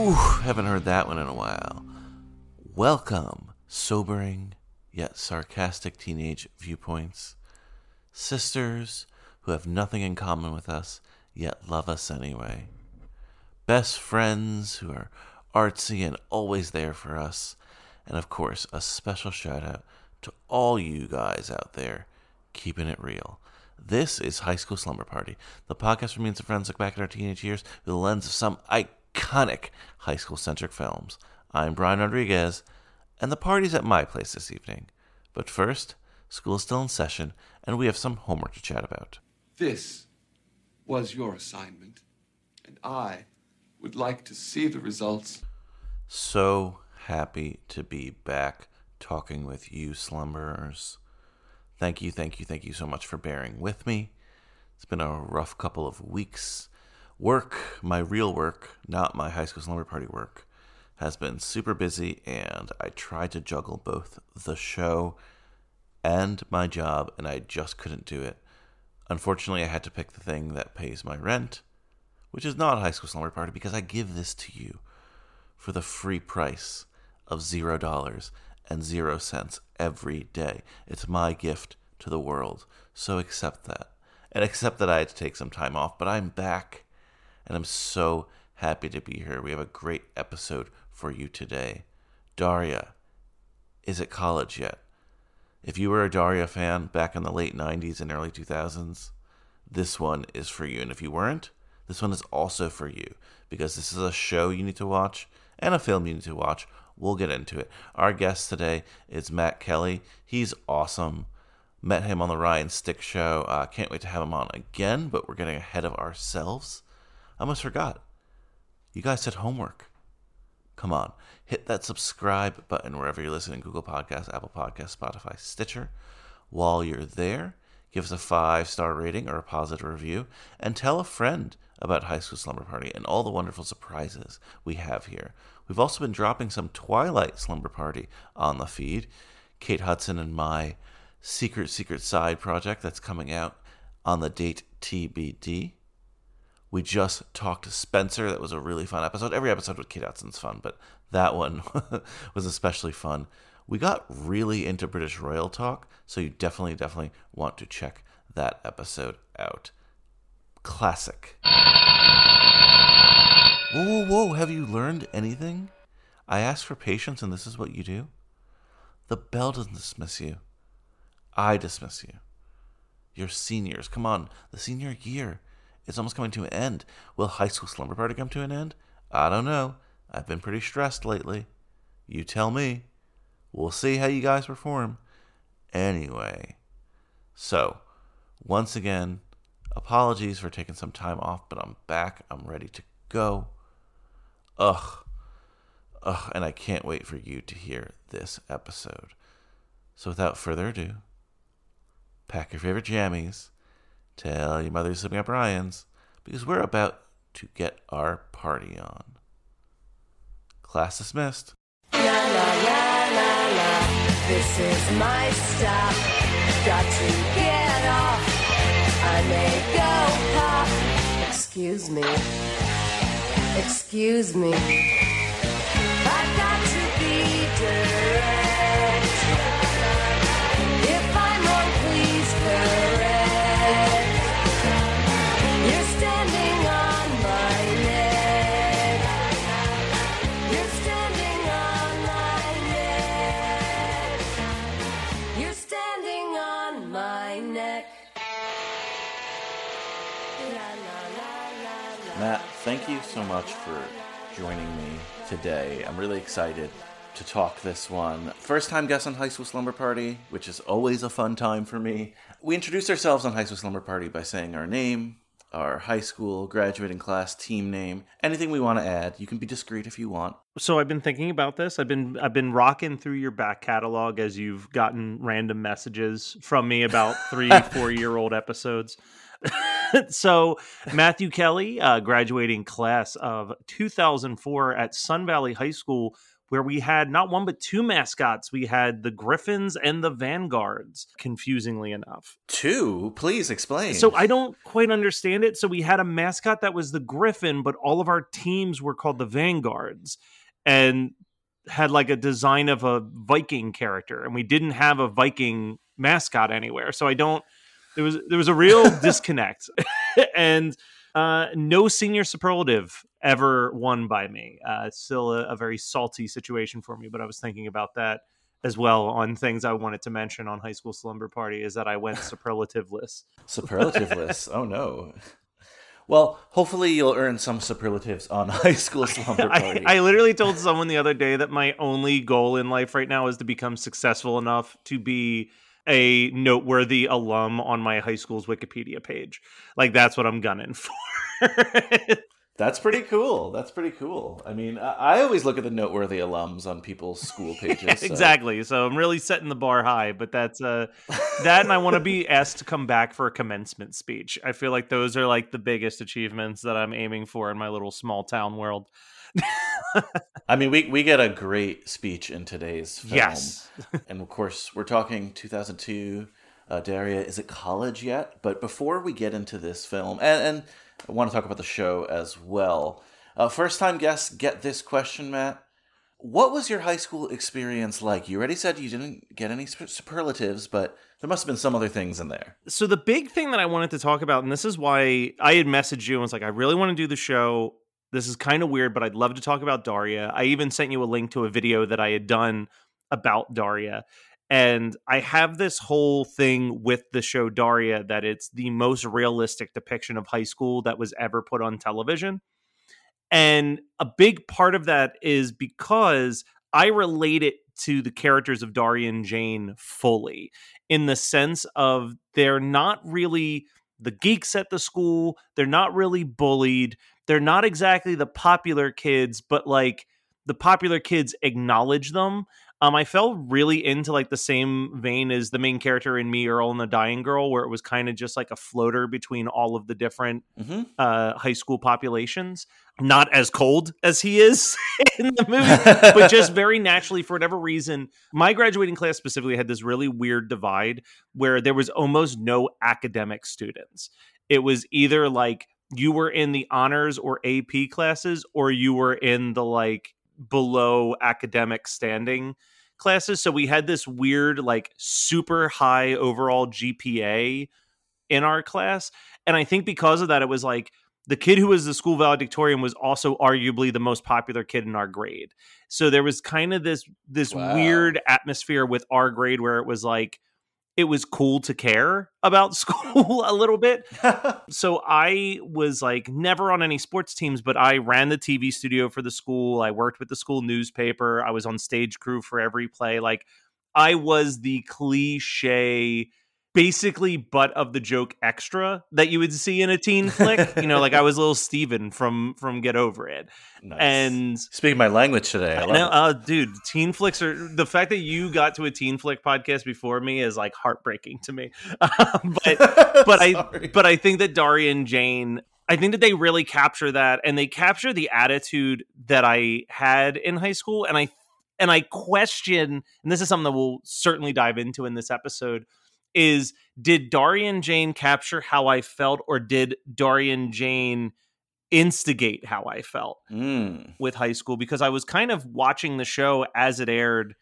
Ooh, haven't heard that one in a while. Welcome, sobering yet sarcastic teenage viewpoints. Sisters who have nothing in common with us yet love us anyway. Best friends who are artsy and always there for us. And of course, a special shout out to all you guys out there keeping it real. This is High School Slumber Party, the podcast where me and some friends look back at our teenage years through the lens of some iconic high school centric films. I'm Brian Rodriguez, and the party's at my place this evening. But first, school is still in session, and we have some homework to chat about. This was your assignment, and I would like to see the results. So happy to be back talking with you, slumberers. Thank you, thank you, thank you so much for bearing with me. It's been a rough couple of weeks. Work, my real work, not my high school slumber party work, has been super busy, and I tried to juggle both the show and my job, and I just couldn't do it. Unfortunately, I had to pick the thing that pays my rent, which is not high school slumber party, because I give this to you for the free price of zero dollars and zero cents every day. It's my gift to the world. So accept that. And accept that I had to take some time off, but I'm back and I'm so happy to be here. We have a great episode for you today. Daria is it college yet. If you were a Daria fan back in the late 90s and early 2000s, this one is for you. And if you weren't, this one is also for you because this is a show you need to watch and a film you need to watch. We'll get into it. Our guest today is Matt Kelly. He's awesome. Met him on the Ryan Stick show. Uh, can't wait to have him on again, but we're getting ahead of ourselves. I almost forgot. You guys said homework. Come on, hit that subscribe button wherever you're listening Google Podcasts, Apple Podcasts, Spotify, Stitcher. While you're there, give us a five star rating or a positive review, and tell a friend about High School Slumber Party and all the wonderful surprises we have here. We've also been dropping some Twilight Slumber Party on the feed. Kate Hudson and my secret, secret side project that's coming out on the date TBD. We just talked to Spencer. That was a really fun episode. Every episode with Kate Hudson's fun, but that one was especially fun. We got really into British Royal talk, so you definitely, definitely want to check that episode out. Classic. Whoa, whoa, whoa. Have you learned anything? I asked for patience, and this is what you do? The bell doesn't dismiss you. I dismiss you. You're seniors. Come on, the senior year. It's almost coming to an end. Will high school slumber party come to an end? I don't know. I've been pretty stressed lately. You tell me. We'll see how you guys perform. Anyway, so once again, apologies for taking some time off, but I'm back. I'm ready to go. Ugh. Ugh, and I can't wait for you to hear this episode. So without further ado, pack your favorite jammies, tell your mother you're sleeping at Brian's, because we're about to get our party on. Class dismissed. This is my stop. Got to get off. I may go pop. Excuse me. Excuse me. I've got to be direct. Thank you so much for joining me today. I'm really excited to talk this one. First time guest on High School Slumber Party, which is always a fun time for me. We introduce ourselves on High School Slumber Party by saying our name, our high school, graduating class, team name, anything we want to add. You can be discreet if you want. So I've been thinking about this. I've been I've been rocking through your back catalog as you've gotten random messages from me about three, four year old episodes. so Matthew Kelly, uh, graduating class of 2004 at Sun Valley High School, where we had not one but two mascots. We had the Griffins and the Vanguards. Confusingly enough, Two, please explain. so I don't quite understand it. So we had a mascot that was the Griffin, but all of our teams were called the Vanguards, and had like a design of a Viking character, and we didn't have a Viking mascot anywhere. So I don't. There was there was a real disconnect, and uh, no senior superlative ever won by me. Uh, it's still a, a very salty situation for me, but I was thinking about that as well on things I wanted to mention on High School Slumber Party is that I went superlativeless. Superlative list. Oh no. Well, hopefully you'll earn some superlatives on High School Slumber I, Party. I literally told someone the other day that my only goal in life right now is to become successful enough to be a noteworthy alum on my high school's Wikipedia page. Like that's what I'm gunning for. That's pretty cool. That's pretty cool. I mean, I, I always look at the noteworthy alums on people's school pages. so- exactly. So I'm really setting the bar high, but that's uh that and I want to be asked to come back for a commencement speech. I feel like those are like the biggest achievements that I'm aiming for in my little small town world. I mean, we we get a great speech in today's film. Yes. and of course, we're talking 2002. Uh, Daria, is it college yet? But before we get into this film, and, and I want to talk about the show as well. Uh, first time guests get this question, Matt. What was your high school experience like? You already said you didn't get any superlatives, but there must have been some other things in there. so the big thing that I wanted to talk about, and this is why I had messaged you and was like, I really want to do the show. This is kind of weird, but I'd love to talk about Daria. I even sent you a link to a video that I had done about Daria. And I have this whole thing with the show Daria that it's the most realistic depiction of high school that was ever put on television. And a big part of that is because I relate it to the characters of Daria and Jane fully in the sense of they're not really the geeks at the school, they're not really bullied, they're not exactly the popular kids, but like the popular kids acknowledge them. Um, I fell really into like the same vein as the main character in Me, Earl and the Dying Girl, where it was kind of just like a floater between all of the different hmm uh, high school populations. Not as cold as he is in the movie, but just very naturally, for whatever reason, my graduating class specifically had this really weird divide where there was almost no academic students. It was either like you were in the honors or AP classes, or you were in the like below academic standing classes. So we had this weird, like super high overall GPA in our class. And I think because of that, it was like the kid who was the school valedictorian was also arguably the most popular kid in our grade. So there was kind of this this Wow. weird atmosphere with our grade where it was like it was cool to care about school a little bit. So I was like never on any sports teams, but I ran the TV studio for the school. I worked with the school newspaper. I was on stage crew for every play. Like I was the cliche basically butt of the joke extra that you would see in a teen flick. You know, like I was little Steven from from Get Over It. Nice. And speaking my language today, I love no, it. uh, dude, teen flicks are the fact that you got to a teen flick podcast before me is like heartbreaking to me. but but I but I think that Daria and Jane, I think that they really capture that, and they capture the attitude that I had in high school, and I and I question, and this is something that we'll certainly dive into in this episode. Is did Daria and Jane capture how I felt, or did Daria and Jane instigate how I felt? Mm. with high school because I was kind of watching the show as it aired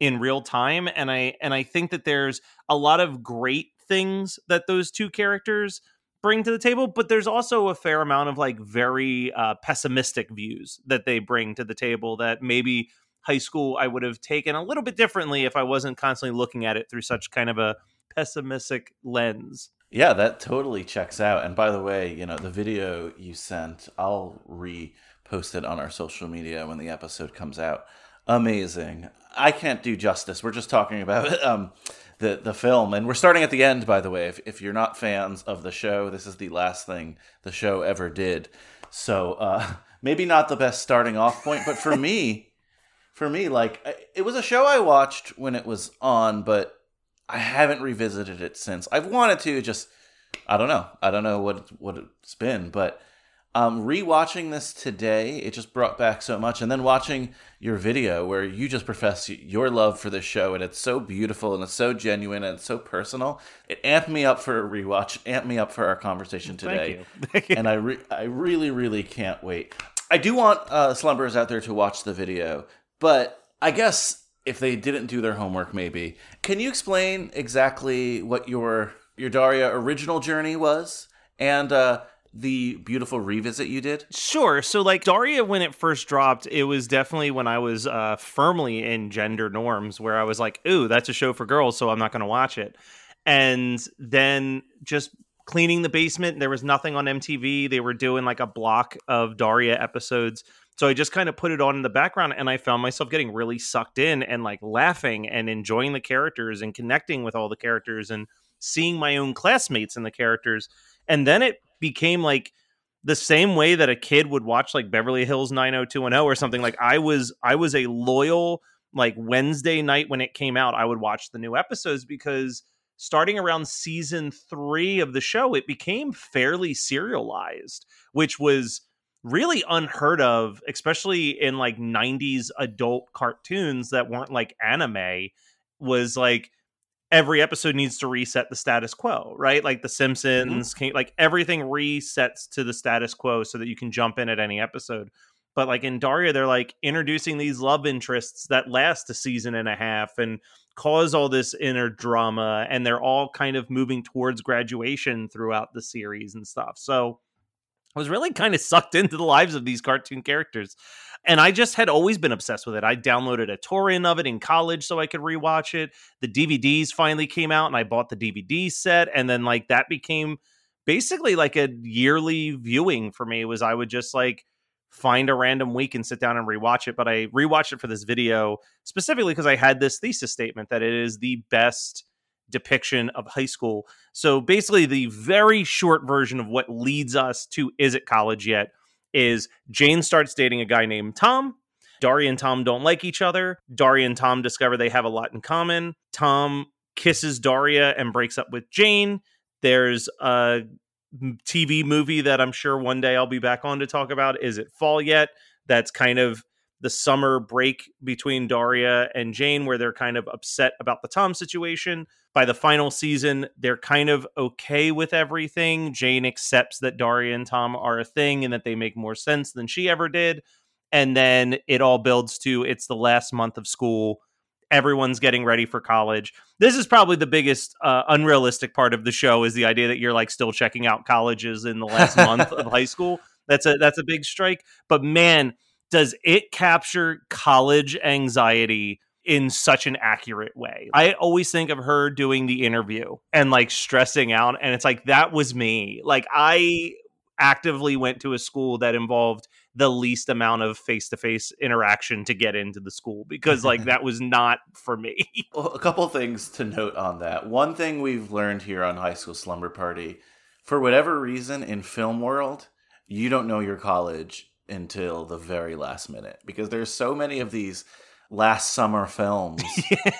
in real time and I and I think that there's a lot of great things that those two characters bring to the table but there's also a fair amount of like very uh, pessimistic views that they bring to the table that maybe high school I would have taken a little bit differently if I wasn't constantly looking at it through such kind of a pessimistic lens. Yeah, that totally checks out. And by the way, you know, the video you sent, I'll repost it on our social media when the episode comes out. Amazing. I can't do justice. We're just talking about um, the the film, and we're starting at the end. By the way, if if you're not fans of the show, this is the last thing the show ever did. So uh, maybe not the best starting off point, but for me, for me, like it was a show I watched when it was on, but I haven't revisited it since. I've wanted to, just I don't know. I don't know what what it's been, but um, rewatching this today, it just brought back so much. And then watching your video where you just profess your love for the show, and it's so beautiful and it's so genuine and it's so personal. It amped me up for a rewatch, amped me up for our conversation today. Thank you. And I re- I really really can't wait. I do want uh, slumberers out there to watch the video, but I guess if they didn't do their homework, maybe can you explain exactly what your your Daria original journey was and uh, the beautiful revisit you did? Sure. So, like Daria, when it first dropped, it was definitely when I was uh, firmly in gender norms, where I was like, "Ooh, that's a show for girls," so I'm not going to watch it. And then just cleaning the basement, there was nothing on MTV. They were doing like a block of Daria episodes. So I just kind of put it on in the background and I found myself getting really sucked in and like laughing and enjoying the characters and connecting with all the characters and seeing my own classmates in the characters. And then it became like the same way that a kid would watch like Beverly Hills 90210 or something like I was I was a loyal like Wednesday night when it came out I would watch the new episodes because starting around season 3 of the show it became fairly serialized which was really unheard of especially in like 90s adult cartoons that weren't like anime was like every episode needs to reset the status quo, right? Like the Simpsons, mm-hmm. like everything resets to the status quo so that you can jump in at any episode. But like in Daria, they're like introducing these love interests that last a season and a half and cause all this inner drama, and they're all kind of moving towards graduation throughout the series and stuff. So I was really kind of sucked into the lives of these cartoon characters. And I just had always been obsessed with it. I downloaded a torrent of it in college so I could rewatch it. The DVDs finally came out and I bought the DVD set. And then, like, that became basically like a yearly viewing for me was I would just like find a random week and sit down and rewatch it. But I rewatched it for this video specifically because I had this thesis statement that it is the best depiction of high school. So basically, the very short version of what leads us to Is It College Yet is Jane starts dating a guy named Tom. Daria and Tom don't like each other. Daria and Tom discover they have a lot in common. Tom kisses Daria and breaks up with Jane. There's a TV movie that I'm sure one day I'll be back on to talk about. Is it fall yet? That's kind of the summer break between Daria and Jane, where they're kind of upset about the Tom situation. By the final season, they're kind of okay with everything. Jane accepts that Daria and Tom are a thing and that they make more sense than she ever did. And then it all builds to it's the last month of school. Everyone's getting ready for college. This is probably the biggest uh, unrealistic part of the show is the idea that you're like still checking out colleges in the last month of high school. That's a that's a big strike. But man, does it capture college anxiety in such an accurate way. I always think of her doing the interview and like stressing out and it's like that was me. Like I actively went to a school that involved the least amount of face-to-face interaction to get into the school because like that was not for me. Well, a couple things to note on that. One thing we've learned here on High School Slumber Party, for whatever reason in film world, you don't know your college until the very last minute because there's so many of these last summer films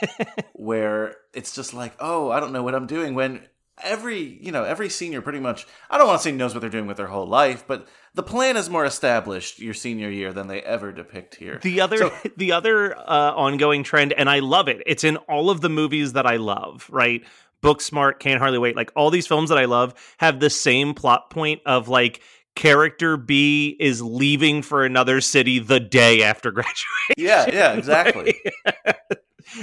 where it's just like, oh, I don't know what I'm doing when every, you know, every senior pretty much I don't want to say knows what they're doing with their whole life, but the plan is more established your senior year than they ever depict here. The other so, the other uh, ongoing trend and I love it. It's in all of the movies that I love, right? Booksmart, Can't Hardly Wait, like all these films that I love have the same plot point of like character B is leaving for another city the day after graduation. Yeah, yeah, exactly.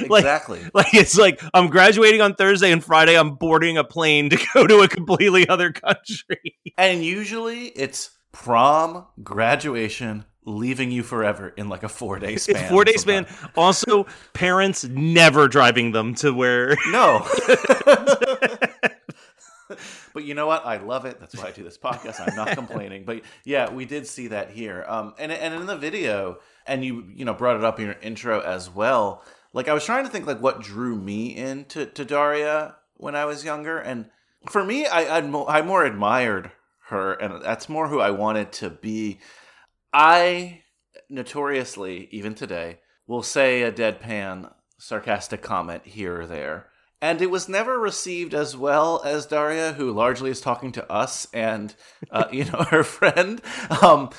like, exactly. Like it's like I'm graduating on Thursday and Friday I'm boarding a plane to go to a completely other country. And usually it's prom, graduation, leaving you forever in like a four day span. Four day span. Also, parents never driving them to where. No. But you know what? I love it. That's why I do this podcast. I'm not complaining. But yeah, we did see that here. Um, and and in the video, and you you know brought it up in your intro as well. Like I was trying to think like what drew me into to Daria when I was younger, and for me, I I more admired her, and that's more who I wanted to be. I notoriously, even today, will say a deadpan, sarcastic comment here or there. And it was never received as well as Daria, who largely is talking to us and, uh, you know, her friend. Um,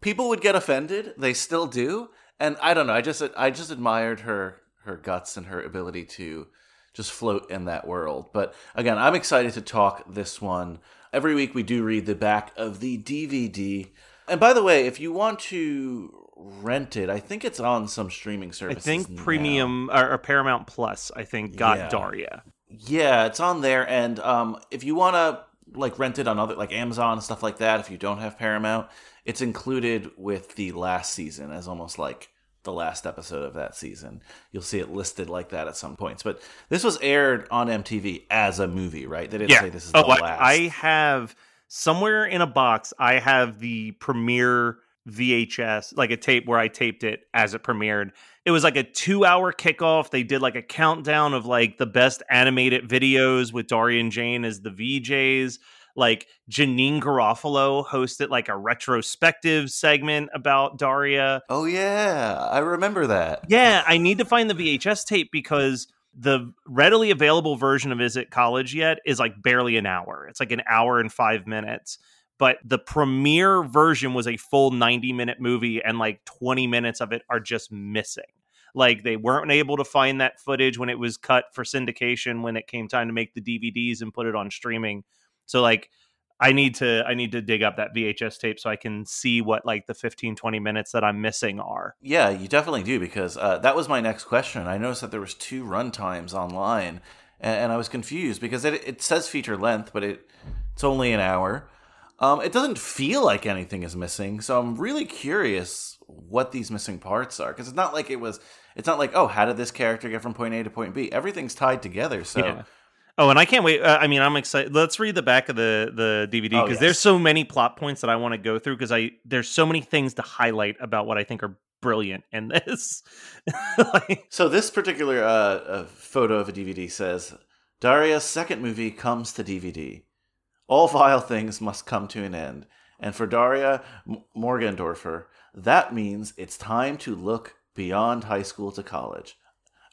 people would get offended; they still do. And I don't know. I just I just admired her her guts and her ability to just float in that world. But again, I'm excited to talk this one. Every week we do read the back of the DVD. And by the way, if you want to rent it, I think it's on some streaming service. I think. Premium or, or Paramount Plus. I think got Yeah. Daria. Yeah, it's on there. And um, if you want to like rent it on other like Amazon and stuff like that, if you don't have Paramount, it's included with the last season as almost like the last episode of that season. You'll see it listed like that at some points. But this was aired on MTV as a movie, right? They didn't Yeah. say this is oh, the last. I have somewhere in a box. I have the premiere VHS, like a tape where I taped it as it premiered. It was like a two-hour kickoff. They did like a countdown of like the best animated videos with Daria and Jane as the VJs. Like Janeane Garofalo hosted like a retrospective segment about Daria. oh yeah, I remember that. Yeah, I need to find the VHS tape because the readily available version of Is It College Yet is like barely an hour. It's like an hour and five minutes. But the premiere version was a full 90 minute movie, and like 20 minutes of it are just missing. Like they weren't able to find that footage when it was cut for syndication when it came time to make the DVDs and put it on streaming. So like I need to I need to dig up that VHS tape so I can see what like the 15 20 minutes that I'm missing are. Yeah, you definitely do because uh, that was my next question. I noticed that there was two run times online, and, and I was confused because it, it says feature length, but it it's only an hour. Um, it doesn't feel like anything is missing, so I'm really curious what these missing parts are because it's not like it was. It's not like oh, how did this character get from point A to point B? Everything's tied together. So Yeah. Oh, and I can't wait. Uh, I mean, I'm excited. Let's read the back of the the DVD Oh, because yes. there's so many plot points that I want to go through because I there's so many things to highlight about what I think are brilliant in this. Like, So this particular uh, photo of a DVD says, "Daria's second movie comes to DVD. All vile things must come to an end, and for Daria M- Morgendorffer, that means it's time to look beyond high school to college."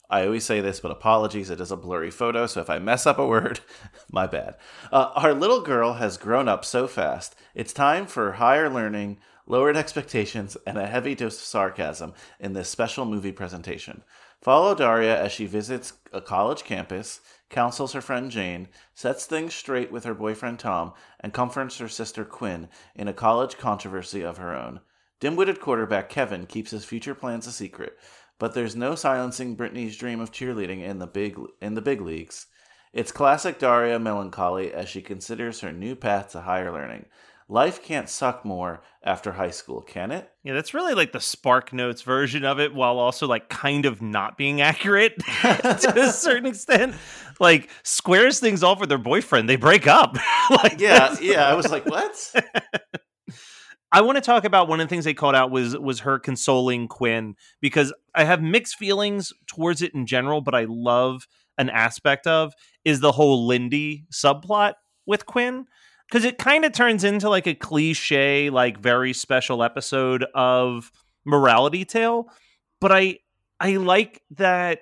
I always say this, but apologies, it is a blurry photo, so if I mess up a word, my bad. Uh, our little girl has grown up so fast. It's time for higher learning, lowered expectations, and a heavy dose of sarcasm in this special movie presentation. Follow Daria as she visits a college campus, counsels her friend Jane, sets things straight with her boyfriend Tom, and comforts her sister Quinn in a college controversy of her own. Dim-witted quarterback Kevin keeps his future plans a secret, but there's no silencing Brittany's dream of cheerleading in the big in the big leagues. It's classic Daria melancholy as she considers her new path to higher learning. Life can't suck more after high school, can it? yeah, that's really like the Spark Notes version of it, while also like kind of not being accurate to a certain extent. Like squares things off with their boyfriend, they break up. like Yeah, yeah. I was like, what? I want to talk about one of the things they called out was was her consoling Quinn because I have mixed feelings towards it in general, but I love an aspect of is the whole Lindy subplot with Quinn because it kind of turns into like a cliche, like very special episode of morality tale. But I I like that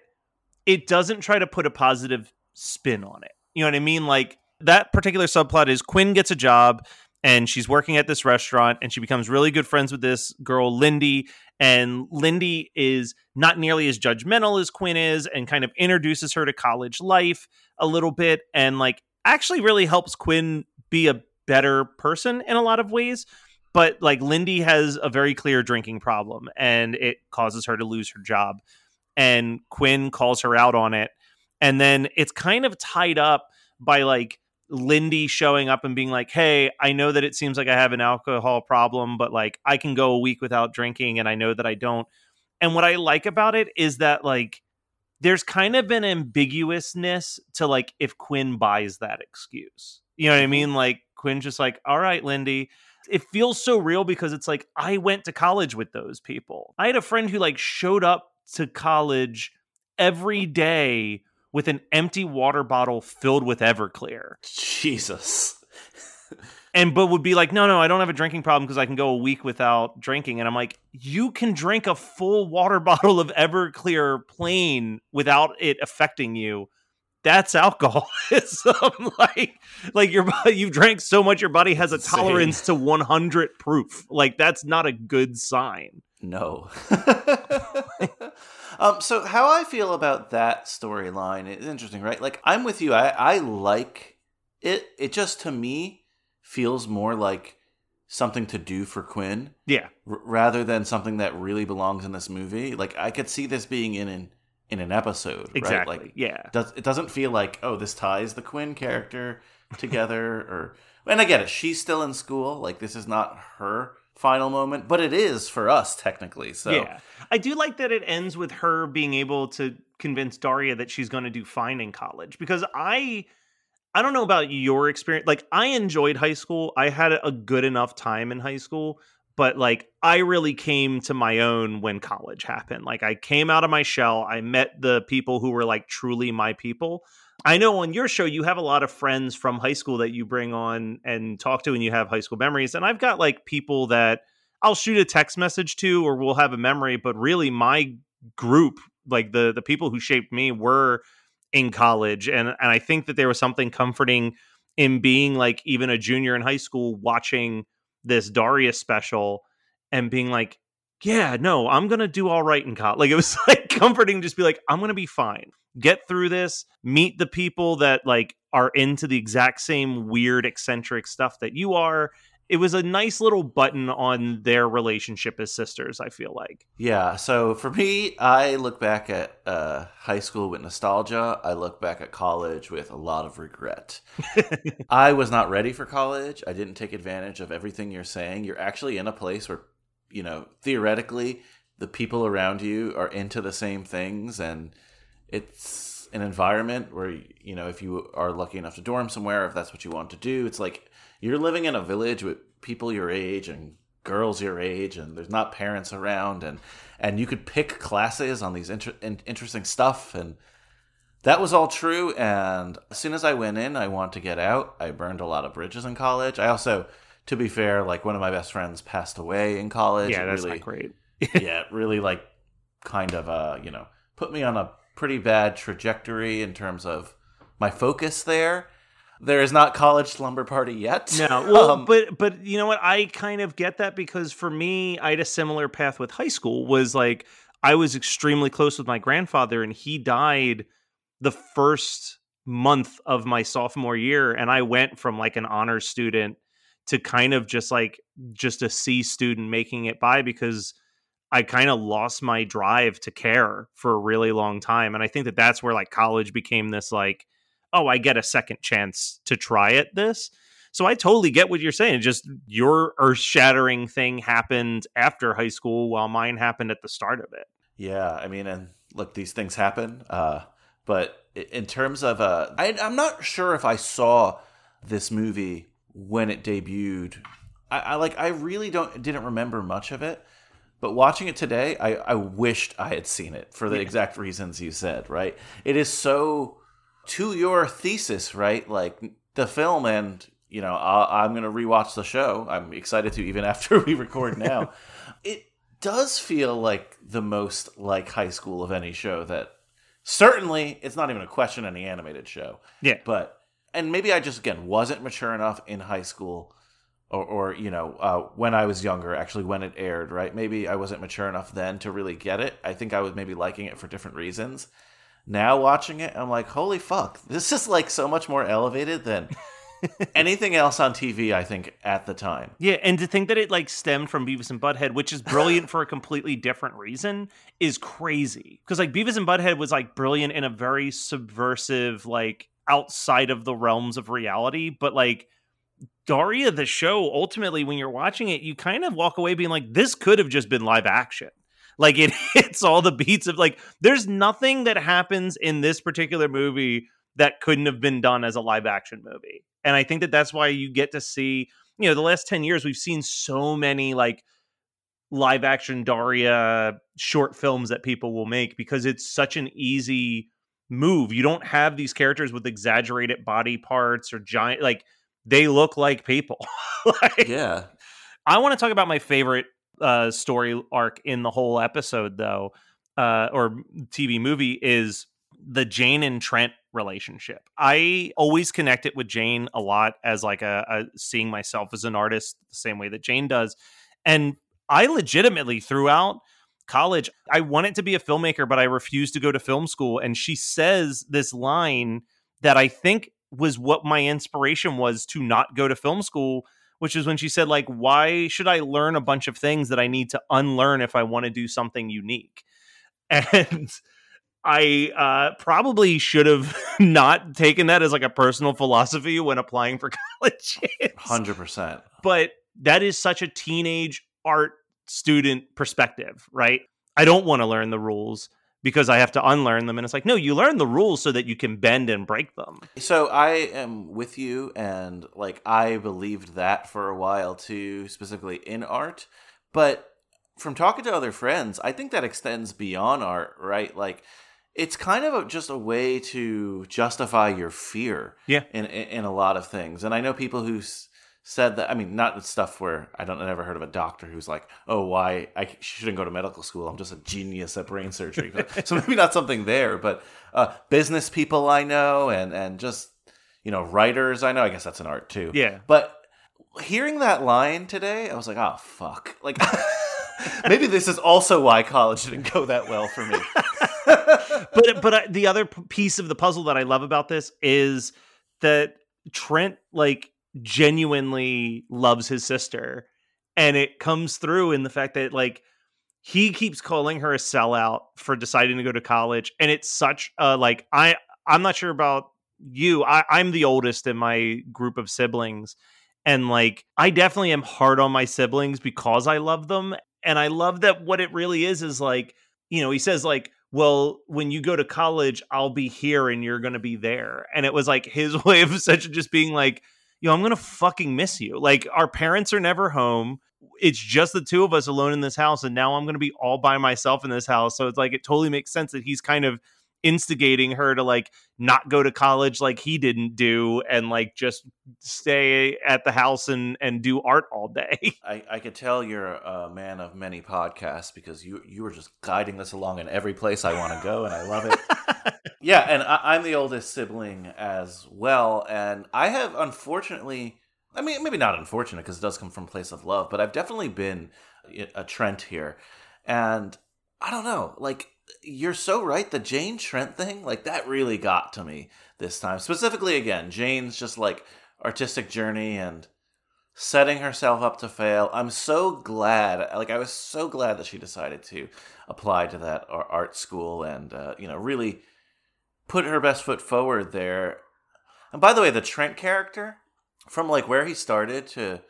it doesn't try to put a positive spin on it. You know what I mean? Like that particular subplot is Quinn gets a job and she's working at this restaurant and she becomes really good friends with this girl Lindy and Lindy is not nearly as judgmental as Quinn is and kind of introduces her to college life a little bit and like actually really helps Quinn be a better person in a lot of ways but like Lindy has a very clear drinking problem and it causes her to lose her job and Quinn calls her out on it and then it's kind of tied up by like Lindy showing up and being like, "Hey, I know that it seems like I have an alcohol problem, but like I can go a week without drinking and I know that I don't." And what I like about it is that like there's kind of an ambiguousness to like if Quinn buys that excuse. You know what I mm-hmm. mean? Like Quinn's just like, all right, Lindy. It feels so real because it's like I went to college with those people. I had a friend who like showed up to college every day with an empty water bottle filled with Everclear. Jesus. and but would be like, no, no, I don't have a drinking problem because I can go a week without drinking. And I'm like, you can drink a full water bottle of Everclear plain without it affecting you. That's alcoholism. like, like your body, you've drank so much, your body has a Insane. tolerance to 100 proof. Like, that's not a good sign. No. um, so how I feel about that storyline is interesting, right? Like I'm with you. I, I like it. It just to me feels more like something to do for Quinn Yeah, r- rather than something that really belongs in this movie. Like I could see this being in an in an episode, exactly. right? Like yeah. does it doesn't feel like oh this ties the Quinn character together or and I get it she's still in school like this is not her final moment but it is for us technically so Yeah. I do like that it ends with her being able to convince Daria that she's going to do fine in college because I I don't know about your experience like I enjoyed high school. I had a good enough time in high school, but like I really came to my own when college happened. Like I came out of my shell. I met the people who were like truly my people. I know on your show you have a lot of friends from high school that you bring on and talk to and you have high school memories and I've got like people that I'll shoot a text message to or we'll have a memory, but really my group, like the the people who shaped me were in college and and I think that there was something comforting in being like even a junior in high school watching this Daria special and being like, yeah, no, I'm going to do all right in college. Like it was like comforting just be like I'm going to be fine. Get through this, meet the people that like are into the exact same weird eccentric stuff that you are it was a nice little button on their relationship as sisters i feel like Yeah, so for me, I look back at uh, high school with nostalgia. I look back at college with a lot of regret. I was not ready for college. I didn't take advantage of everything you're saying. You're actually in a place where, you know, theoretically, the people around you are into the same things, and it's an environment where, you know, if you are lucky enough to dorm somewhere, if that's what you want to do, it's like you're living in a village with people your age and girls your age and there's not parents around and and you could pick classes on these inter- in- interesting stuff and that was all true and as soon as i went in i want to get out. I burned a lot of bridges in college. I also to be fair like one of my best friends passed away in college. Yeah It that's really not great. Yeah, really like kind of uh, you know, put me on a pretty bad trajectory in terms of my focus there. There is not college slumber party yet. no well Um, but but you know what i kind of get that because for me i had a similar path with high school was like i was extremely close with my grandfather and he died the first month of my sophomore year and i went from like an honors student to kind of just like just a c student making it by because I kind of lost my drive to care for a really long time. And I think that that's where like college became this like, oh, I get a second chance to try at this. So I totally get what you're saying. Just your earth shattering thing happened after high school while mine happened at the start of it. Yeah, I mean, and look, these things happen. Uh, but in terms of, uh, I, I'm not sure if I saw this movie when it debuted. I, I like, I really don't didn't remember much of it. But watching it today, I, I wished I had seen it for the exact reasons you said. Right? It is so to your thesis, right? Like the film, and you know, i I'm gonna rewatch the show. I'm excited to even after we record now. it does feel like the most like high school of any show that certainly it's not even a question any animated show Yeah. but and maybe i just again wasn't mature enough in high school or, or you know uh, when i was younger actually when it aired right maybe i wasn't mature enough then to really get it i think i was maybe liking it for different reasons now watching it i'm like holy fuck this is like so much more elevated than anything else on tv i think at the time Yeah, and to think that it like stemmed from Beavis and Butthead, which is brilliant for a completely different reason, is crazy. Because like Beavis and Butthead was like brilliant in a very subversive, like outside of the realms of reality, but like Daria the show, ultimately when you're watching it, you kind of walk away being like, this could have just been live action. Like it hits all the beats of like there's nothing that happens in this particular movie that couldn't have been done as a live action movie. and I think that that's why you get to see you know the last 10 years we've seen so many like live action Daria short films that people will make because it's such an easy move. You don't have these characters with exaggerated body parts or giant like they look like people. like, Yeah. I want to talk about my favorite uh, story arc in the whole episode, though, uh, or TV movie is the Jane and Trent relationship. I always connect it with Jane a lot as like a, a seeing myself as an artist the same way that Jane does, and I legitimately throughout college I wanted to be a filmmaker, but I refused to go to film school. And she says this line that I think was what my inspiration was to not go to film school which is when she said like why should i learn a bunch of things that i need to unlearn if i want to do something unique? And i uh, probably should have not taken that as like a personal philosophy when applying for college. 100%. but that is such a teenage art student perspective right? I don't want to learn the rules because i have to unlearn them and it's like no you learn the rules so that you can bend and break them So I am with you, and like I believed that for a while too, specifically in art. But from talking to other friends, I think that extends beyond art, right? Like it's kind of a, just a way to justify your fear, Yeah. in, in in a lot of things. And I know people who said that. I mean, not stuff where I don't I never heard of a doctor who's like, "Oh, why I shouldn't go to medical school? I'm just a genius at brain surgery." so maybe not something there, but uh, business people I know, and and just you know writers I know. I guess that's an art too. yeah But hearing that line today, I was like, "Oh fuck!" Like maybe this is also why college didn't go that well for me. but but uh, the other piece of the puzzle that I love about this is that Trent like genuinely loves his sister, and it comes through in the fact that like he keeps calling her a sellout for deciding to go to college, and it's such a like I I'm not sure about you. I, I'm the oldest in my group of siblings, and like I definitely am hard on my siblings because I love them, and I love that what it really is is like you know he says like well, when you go to college, I'll be here and you're going to be there. And it was like his way of essentially just being like, yo, I'm to fucking miss you. Like, our parents are never home. It's just the two of us alone in this house. And now I'm to be all by myself in this house. So it's like, it totally makes sense that he's kind of instigating her to like not go to college like he didn't do and like just stay at the house and and do art all day. I, I could tell you're a man of many podcasts because you you were just guiding this along in every place I want to go, and I love it. yeah, and I, I'm the oldest sibling as well, and I have unfortunately, I mean, maybe not unfortunate because it does come from a place of love, but I've definitely been uh, a- a Trent here, and I don't know, like you're so right. The Jane Trent thing, like that really got to me this time. Specifically, again, Jane's just like artistic journey and setting herself up to fail. I'm so glad, like I was so glad that she decided to apply to that art school and uh, you know really put her best foot forward there. And by the way, the Trent character from like where he started to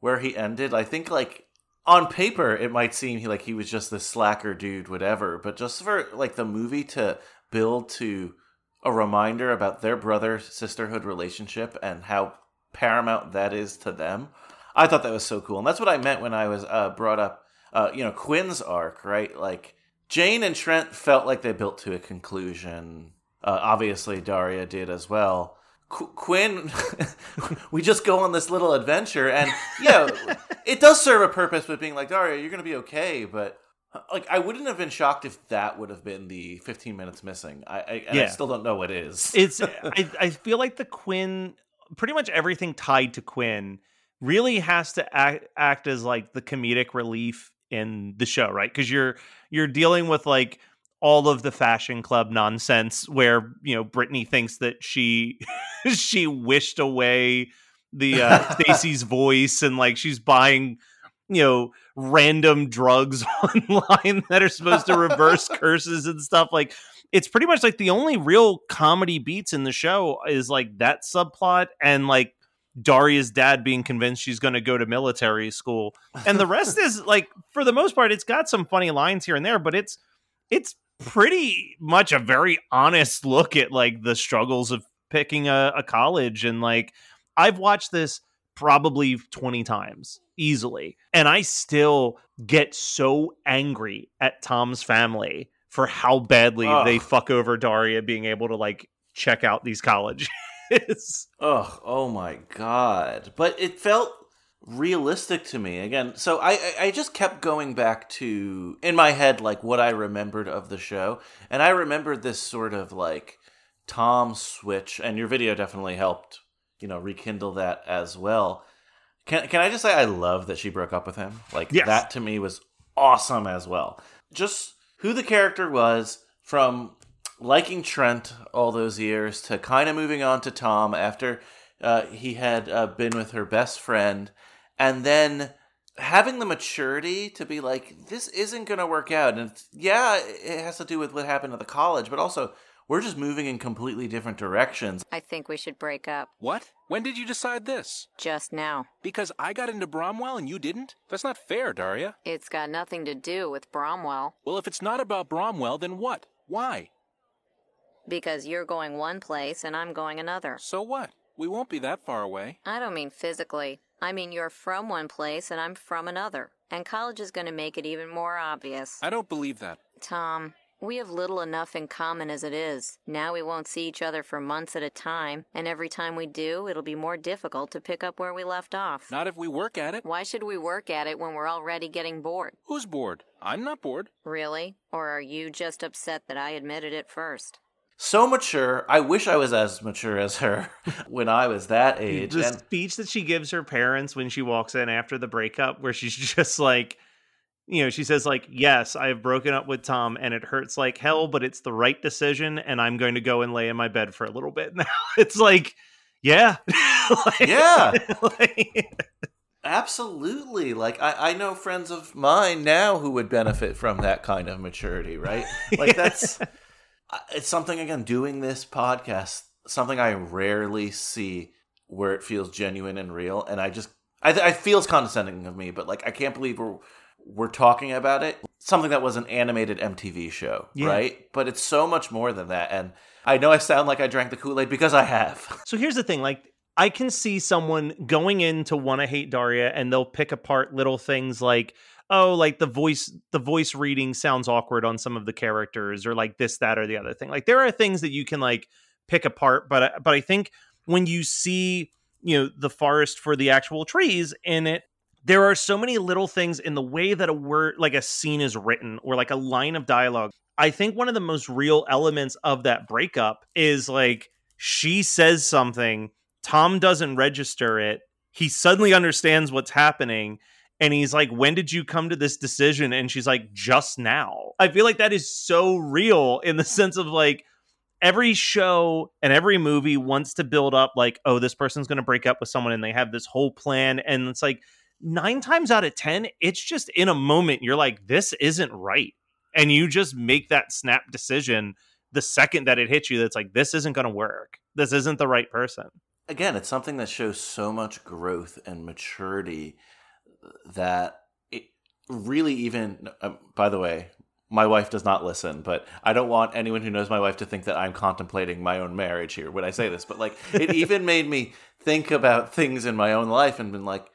where he ended, I think like on paper it might seem he, like he was just this slacker dude whatever, but just for like the movie to build to a reminder about their brother sisterhood relationship and how paramount that is to them. I thought that was so cool, and that's what I meant when I was uh, brought up. Uh, you know, Quinn's arc, right? Like Jane and Trent felt like they built to a conclusion. Uh, obviously, Daria did as well. Qu- Quinn, we just go on this little adventure, and yeah, it does serve a purpose with being like Daria, you're gonna be okay, but like I wouldn't have been shocked if that would have been the 15 minutes missing. I, I and I still don't know what is. it's I, I feel like the Quinn pretty much everything tied to Quinn really has to act, act as like the comedic relief in the show, right? Because you're you're dealing with like all of the fashion club nonsense where you know Brittany thinks that she she wished away the uh, Stacy's voice and like she's buying you know random drugs online that are supposed to reverse curses and stuff like it's pretty much like the only real comedy beats in the show is like that subplot and like Daria's dad being convinced she's going to go to military school. And the rest is like for the most part it's got some funny lines here and there, but it's it's pretty much a very honest look at like the struggles of picking a, a college and like I've watched this probably 20 times easily. And I still get so angry at Tom's family for how badly Ugh. they fuck over Daria being able to like check out these colleges. Ugh, oh my god. But it felt realistic to me again. So I, I just kept going back to in my head like what I remembered of the show, and I remembered this sort of like Tom switch, and your video definitely helped, you know, rekindle that as well. Can can I just say I love that she broke up with him? Like Yes. that to me was awesome as well. Just who the character was from liking Trent all those years to kind of moving on to Tom after uh, he had uh, been with her best friend, and then having the maturity to be like, this isn't going to work out. And it's, yeah, it has to do with what happened at the college, but also we're just moving in completely different directions. I think we should break up. What? When did you decide this? Just now. Because I got into Bromwell and you didn't? That's not fair, Daria. It's got nothing to do with Bromwell. Well, if it's not about Bromwell, then what? Why? Because you're going one place and I'm going another. So what? We won't be that far away. I don't mean physically. I mean you're from one place and I'm from another. And college is going to make it even more obvious. I don't believe that. Tom, we have little enough in common as it is. Now we won't see each other for months at a time, and every time we do, it'll be more difficult to pick up where we left off. Not if we work at it. Why should we work at it when we're already getting bored? Who's bored? I'm not bored. Really? Or are you just upset that I admitted it first? So mature. I wish I was as mature as her when I was that age. the And speech that she gives her parents when she walks in after the breakup, where she's just like, you know, she says like, "Yes, I have broken up with Tom, and it hurts like hell, but it's the right decision, and I'm going to go and lay in my bed for a little bit now." It's like, yeah, Like- Yeah. like- Absolutely. Like I, I know friends of mine now who would benefit from that kind of maturity, right? Like that's it's something again doing this podcast, something I rarely see where it feels genuine and real and I just I th- I feels condescending of me, but like I can't believe we're we're talking about it. Something that was an animated MTV show, Yeah. right? But it's so much more than that and I know I sound like I drank the Kool-Aid because I have. So here's the thing, like I can see someone going in to want to hate Daria and they'll pick apart little things like oh like the voice the voice reading sounds awkward on some of the characters or like this that or the other thing. Like there are things that you can like pick apart but I- but I think when you see you know the forest for the actual trees in it there are so many little things in the way that a word like a scene is written or like a line of dialogue i think one of the most real elements of that breakup is like she says something tom doesn't register it he suddenly understands what's happening and he's like when did you come to this decision? And she's like just now. I feel like that is so real in the sense of like every show and every movie wants to build up like oh this person's going to break up with someone and they have this whole plan. And it's like nine times out of ten it's just in a moment you're like this isn't right. And you just make that snap decision the second that it hits you that's like this isn't going to work. This isn't the right person. Again, it's something that shows so much growth and maturity that it really even. Um, by the way, my wife does not listen, but I don't want anyone who knows my wife to think that I'm contemplating my own marriage here when I say this. But like, it even made me think about things in my own life and been like,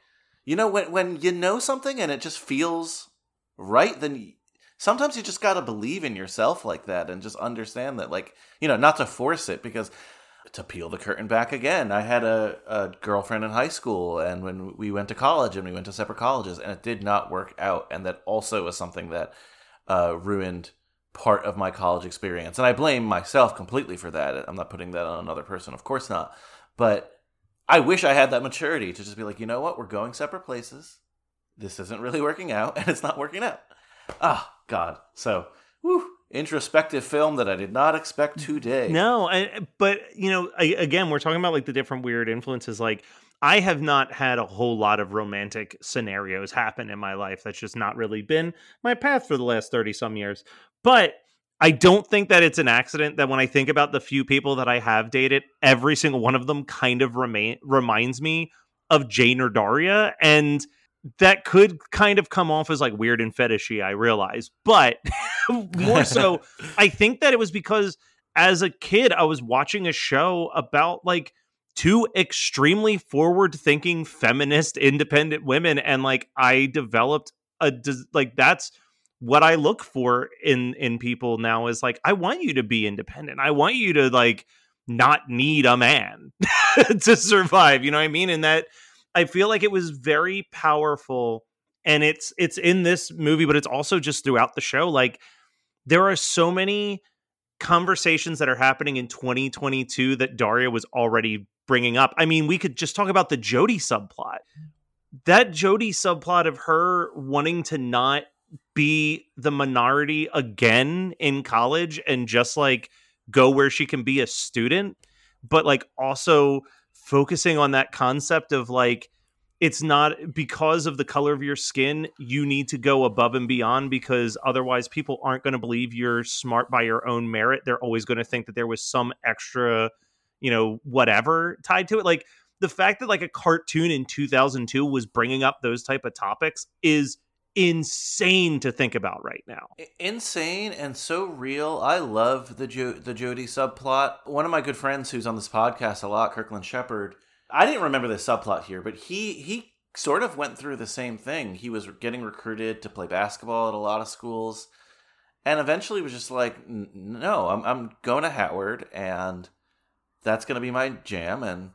you know, when when you know something and it just feels right, then. Sometimes you just got to believe in yourself like that and just understand that, like, you know, not to force it because to peel the curtain back again, I had a, a girlfriend in high school, and when we went to college and we went to separate colleges, and it did not work out. And that also was something that uh, ruined part of my college experience. And I blame myself completely for that. I'm not putting that on another person, of course not. But I wish I had that maturity to just be like, you know what, we're going separate places. This isn't really working out, and it's not working out. Ah, God. So, whew, introspective film that I did not expect today. No, I, but you know, I, again, we're talking about like the different weird influences. Like, I have not had a whole lot of romantic scenarios happen in my life. That's just not really been my path for the last thirty some years. But I don't think that it's an accident that when I think about the few people that I have dated, every single one of them kind of remain reminds me of Jane or Daria, and that could kind of come off as like weird and fetishy. I realize, but more so, I think that it was because as a kid, I was watching a show about like two extremely forward thinking feminist independent women and like I developed a like that's what I look for in in people now is like I want you to be independent. I want you to like not need a man to survive, you know what I mean? And that I feel like it was very powerful and it's it's in this movie but it's also just throughout the show like there are so many conversations that are happening in 2022 that Daria was already bringing up. I mean, we could just talk about the Jody subplot. That Jody subplot of her wanting to not be the minority again in college and just like go where she can be a student, but like also focusing on that concept of like it's not because of the color of your skin you need to go above and beyond because otherwise people aren't going to believe you're smart by your own merit. They're always going to think that there was some extra you know whatever tied to it. Like the fact that like a cartoon in 2002 was bringing up those type of topics is insane to think about right now insane and so real. I love the jo- the Jody subplot. One of my good friends who's on this podcast a lot, Kirkland Shepard. I didn't remember the subplot here, but he he sort of went through the same thing. He was getting recruited to play basketball at a lot of schools, and eventually was just like, "No, I'm I'm going to Howard, and that's going to be my jam." And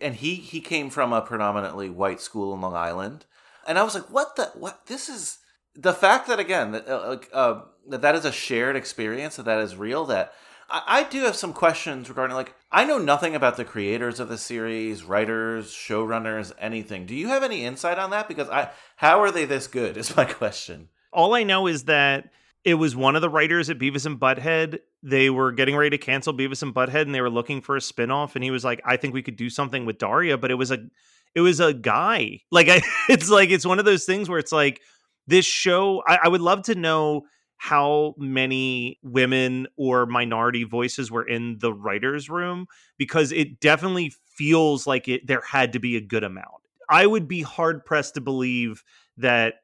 and he he came from a predominantly white school in Long Island, and I was like, "What the what? This is." the fact that again that uh, uh, that is a shared experience that that is real that I, I do have some questions regarding like I know nothing about the creators of the series, writers, showrunners, anything. Do you have any insight on that? Because I how are they this good is my question. all I know is that it was one of the writers at Beavis and Butthead. They were getting ready to cancel Beavis and Butthead and they were looking for a spinoff and he was like, I think we could do something with Daria, but it was a it was a guy. Like I it's like it's one of those things where it's like this show I, I would love to know how many women or minority voices were in the writers room because it definitely feels like it there had to be a good amount. I would be hard pressed to believe that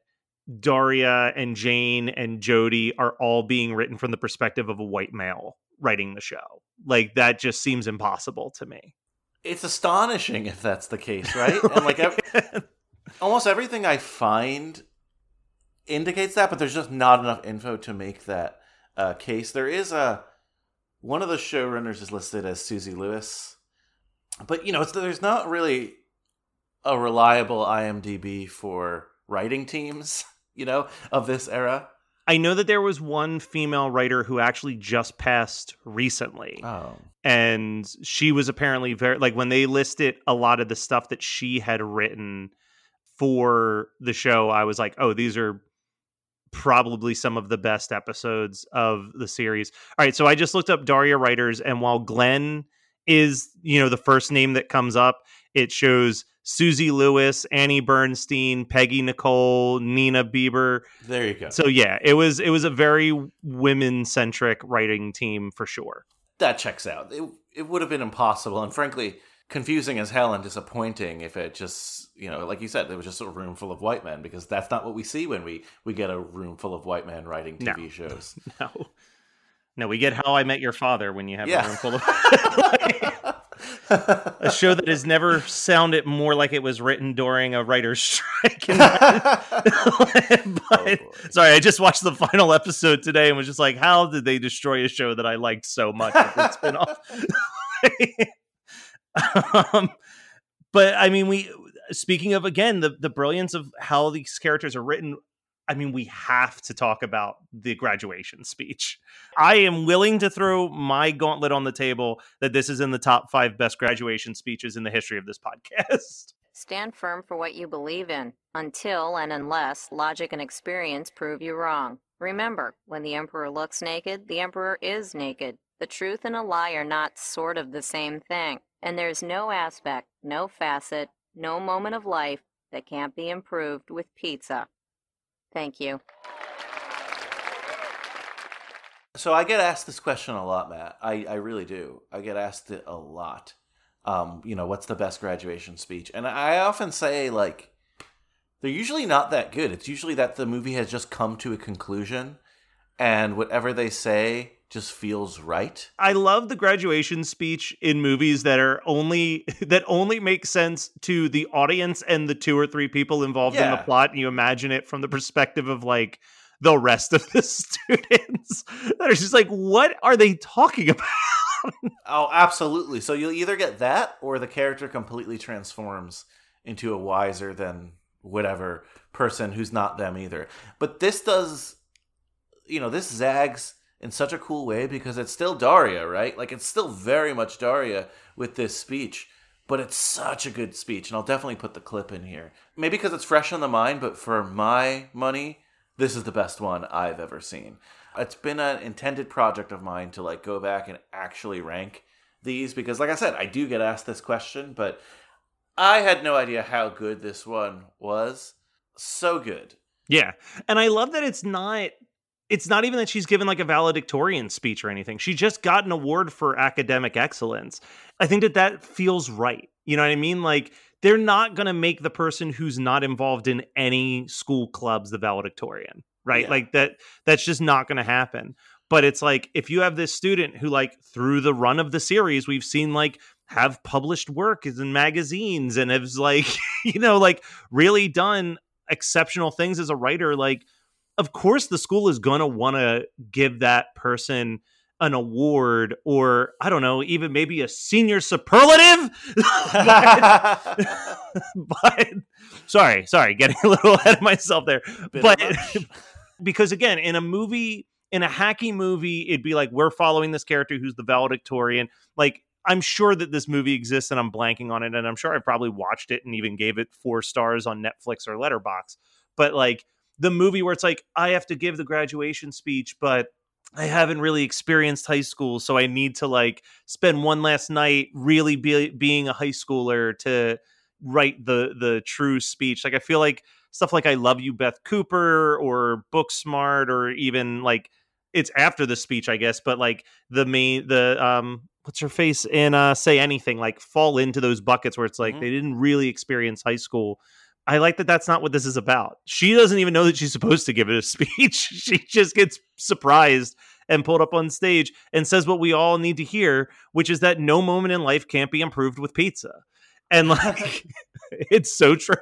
Daria and Jane and Jody are all being written from the perspective of a white male writing the show. Like that just seems impossible to me. It's astonishing if that's the case, right? and like almost everything I find indicates that, but there's just not enough info to make that uh, case. There is a one of the showrunners is listed as Susie Lewis, but you know, it's there's not really a reliable IMDb for writing teams, you know, of this era. I know that there was one female writer who actually just passed recently. Oh, and she was apparently very like when they listed a lot of the stuff that she had written for the show i was like oh these are probably some of the best episodes of the series all right so i just looked up daria writers and while glenn is you know the first name that comes up it shows susie lewis annie bernstein peggy nicoll neena beber there you go. so yeah it was it was a very women centric writing team for sure that checks out. It it would have been impossible and frankly confusing as hell and disappointing if it just you know like you said there was just a room full of white men because that's not what we see when we we get a room full of white men writing TV No. shows. No. No, we get How I Met Your Father when you have Yeah. a room full of a show that has never sounded more like it was written during a writer's strike. but, sorry, I just watched the final episode today and was just like, how did they destroy a show that I liked so much its spinoff? um, but I mean, we speaking of again the the brilliance of how these characters are written. I mean, we have to talk about the graduation speech. I am willing to throw my gauntlet on the table that this is in the top five best graduation speeches in the history of this podcast. Stand firm for what you believe in, until and unless logic and experience prove you wrong. Remember, when the emperor looks naked, the emperor is naked. The truth and a lie are not sort of the same thing, and there's no aspect, no facet, no moment of life that can't be improved with pizza. Thank you. So I get asked this question a lot, Matt. I, I really do. I get asked it a lot. Um, you know, what's the best graduation speech? And I often say like they're usually not that good. It's usually that the movie has just come to a conclusion and whatever they say just feels right. I love the graduation speech in movies that are only that only make sense to the audience and the two or three people involved in the plot and you imagine it from the perspective of like the rest of the students that are just like what are they talking about? Oh, absolutely. So you'll either get that or the character completely transforms into a wiser than whatever person who's not them either. But this does, you know, this zags in such a cool way because it's still Daria, right? Like it's still very much Daria with this speech. But it's such a good speech, and I'll definitely put the clip in here. Maybe because it's fresh on the mind, but for my money, this is the best one I've ever seen. It's been an intended project of mine to like go back and actually rank these because like I said, I do get asked this question, but I had no idea how good this one was. So good. Yeah. And I love that it's not it's not even that she's given like a valedictorian speech or anything. She just got an award for academic excellence. I think that that feels right. You know what I mean? Like they're not going to make the person who's not involved in any school clubs the valedictorian, right? Yeah. Like that that's just not going to happen. But it's like if you have this student who like through the run of the series we've seen like have published work in magazines and has like you know like really done exceptional things as a writer like of course the school is going to want to give that person an award or i don't know even maybe a senior superlative? But, but sorry sorry getting a little ahead of myself there. But because again in a movie in a hacky movie it'd be like we're following this character who's the valedictorian. Like i'm sure that this movie exists and i'm blanking on it and i'm sure i probably watched it and even gave it four stars on netflix or Letterboxd but like the movie where it's like i have to give the graduation speech but i haven't really experienced high school so i need to like spend one last night really be, being a high schooler to write the the true speech like i feel like stuff like I Love You, Beth Cooper, or Booksmart, or even like it's after the speech, I guess, but like the main the um what's her face in uh Say Anything, like fall into those buckets where it's like Mhm. they didn't really experience high school. I like that that's not what this is about. She doesn't even know that she's supposed to give it a speech. she just gets surprised and pulled up on stage and says what we all need to hear, which is that no moment in life can't be improved with pizza. And like it's so true.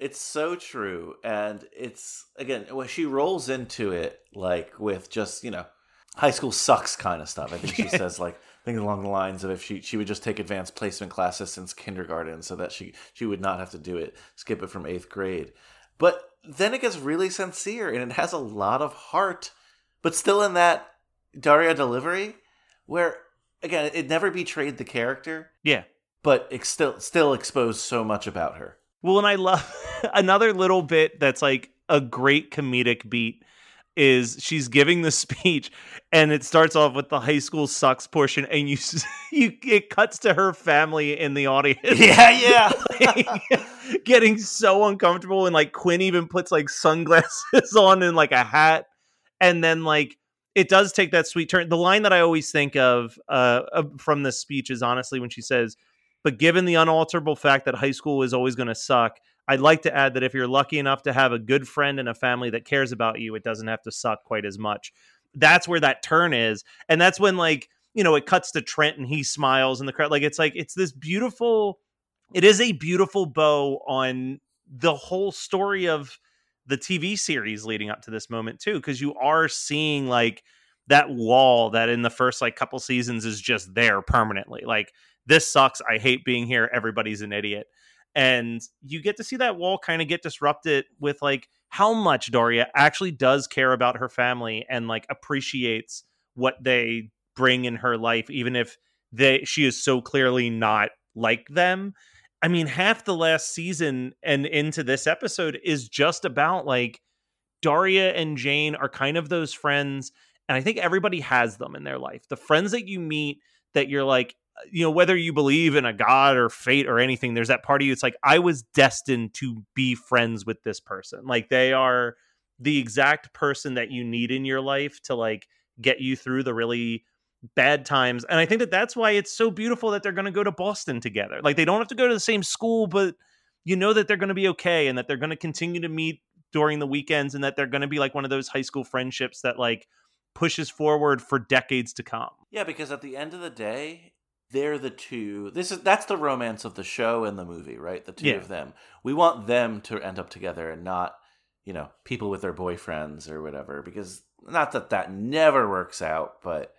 It's so true. And it's, again, when she rolls into it, like with just, you know, high school sucks kind of stuff. I think she says, like, things along the lines of if she, she would just take advanced placement classes since kindergarten so that she, she would not have to do it, skip it from eighth grade. But then it gets really sincere and it has a lot of heart, but still in that Daria delivery where, again, it never betrayed the character, yeah. but it still, still exposed so much about her. Well, and I love another little bit that's like a great comedic beat is she's giving the speech and it starts off with the high school sucks portion and you you it cuts to her family in the audience Yeah, yeah. like, getting so uncomfortable and like Quinn even puts like sunglasses on and like a hat and then like it does take that sweet turn the line that I always think of uh from this speech is honestly when she says but given the unalterable fact that high school is always going to suck I'd like to add that if you're lucky enough to have a good friend and a family that cares about you it doesn't have to suck quite as much. That's where that turn is and that's when like you know it cuts to Trent and he smiles and the crowd like it's like it's this beautiful it is a beautiful bow on the whole story of the TV series leading up to this moment too because you are seeing like that wall that in the first like couple seasons is just there permanently like this sucks i hate being here everybody's an idiot and you get to see that wall kind of get disrupted with like how much Daria actually does care about her family and like appreciates what they bring in her life even if they she is so clearly not like them I mean, half the last season and into this episode is just about like Daria and Jane are kind of those friends. And I think everybody has them in their life. The friends that you meet that you're like, you know, whether you believe in a God or fate or anything, there's that part of you. It's like, I was destined to be friends with this person. Like they are the exact person that you need in your life to like get you through the really bad times. And I think that that's why it's so beautiful that they're going to go to Boston together. Like they don't have to go to the same school, but you know that they're going to be okay and that they're going to continue to meet during the weekends and that they're going to be like one of those high school friendships that like pushes forward for decades to come. Yeah, because at the end of the day, they're the two. This is that's the romance of the show and the movie, right? The two Yeah. of them. We want them to end up together and not, you know, people with their boyfriends or whatever. Because not that that never works out, but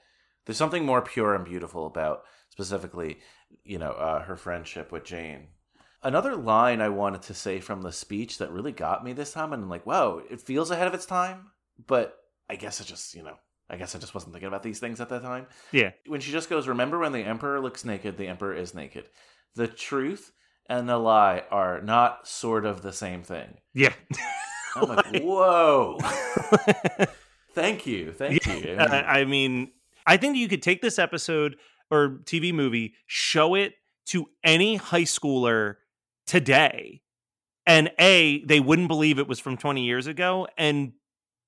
there's something more pure and beautiful about specifically, you know, uh, her friendship with Jane. Another line I wanted to say from the speech that really got me this time, and I'm like, wow, it feels ahead of its time, but I guess it just, you know, I guess I just wasn't thinking about these things at that time Yeah. when she just goes, "Remember when the emperor looks naked, the emperor is naked." The truth and the lie are not sort of the same thing. Yeah. I'm like, whoa. thank you, thank you. I, I mean, I think you could take this episode or TV movie, show it to any high schooler today, and A, they wouldn't believe it was from 20 years ago. And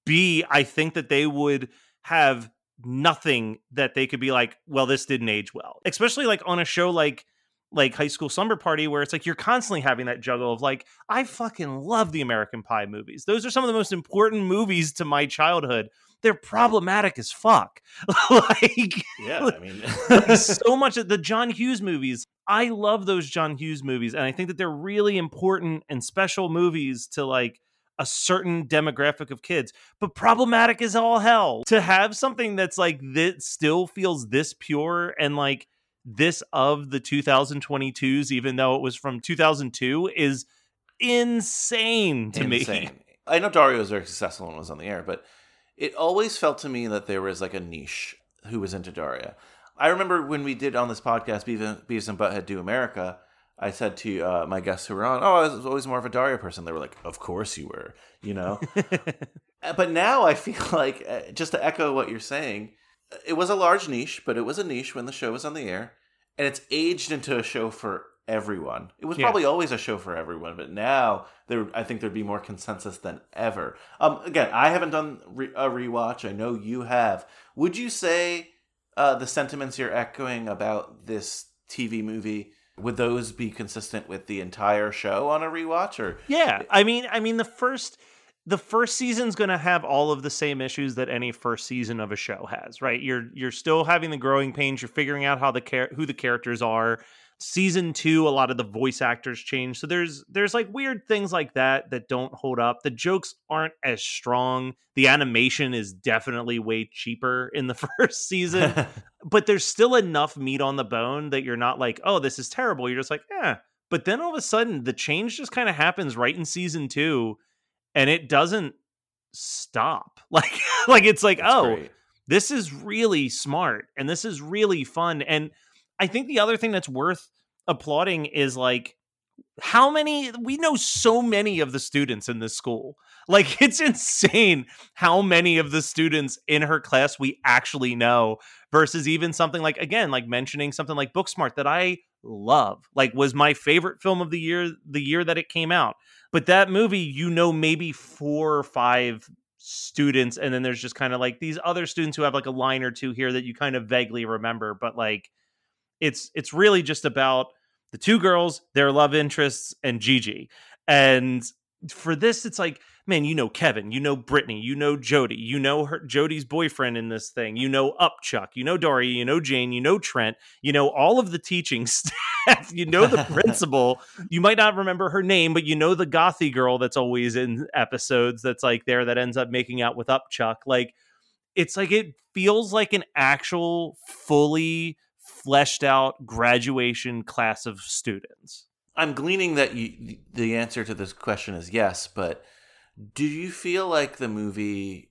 B, I think that they would have nothing that they could be like, well, this didn't age well. Especially like on a show like like high school slumber party where it's like you're constantly having that juggle of like i fucking love the american pie movies. Those are some of the most important movies to my childhood. They're problematic as fuck. Like yeah, I mean, like, so much of the john hughes movies. I love those john hughes movies and i think that they're really important and special movies to like a certain demographic of kids but problematic as all hell to have something that's like that still feels this pure and like this of the 2022s even though it was from 2002 is insane to me. I know Daria was very successful it was on the air, but it always felt to me that there was like a niche who was into Daria. I remember when we did on this podcast, Beavis and Butthead Do America, I said to uh, my guests who were on, "Oh, I was always more of a Daria person." They were like, "Of course you were," you know. Uh, but now I feel like, uh, just to echo what you're saying, uh, it was a large niche, but it was a niche when the show was on the air, and it's aged into a show for everyone. It was Yeah. probably always a show for everyone, but now there, I think there'd be more consensus than ever. Um, again, I haven't done re- a rewatch. I know you have. Would you say uh, the sentiments you're echoing about this TV movie would those be consistent with the entire show on a rewatch, or Yeah, I mean, I mean, the first the first season's going to have all of the same issues that any first season of a show has, right? You're you're still having the growing pains. You're figuring out how the char- who the characters are. Season two, a lot of the voice actors change, so there's there's like weird things like that that don't hold up. The jokes aren't as strong. The animation is definitely way cheaper in the first season but there's still enough meat on the bone that you're not like, oh, this is terrible. You're just like, yeah But then all of a sudden, the change just kind of happens right in season two, and it doesn't stop. Like, like it's like, That's oh, great. this is really smart and this is really fun. And I think the other thing that's worth applauding is like how many we know so many of the students in this school. Like it's insane how many of the students in her class we actually know versus even something like again like mentioning something like Booksmart that I love. Like was my favorite film of the year the year that it came out. But that movie you know maybe 4 or 5 students and then there's just kind of like these other students who have like a line or two here that you kind of vaguely remember but like it's it's really just about the two girls their love interests and Gigi and for this it's like man you know Kevin you know Brittany you know Jody you know her Jody's boyfriend in this thing you know Upchuck you know Dory you know Jane you know Trent you know all of the teaching staff you know the principal you might not remember her name, but you know the gothy girl that's always in episodes that's like there that ends up making out with Upchuck. Like it's like it feels like an actual fully fleshed out graduation class of students. I'm gleaning that you, the answer to this question is yes, but do you feel like the movie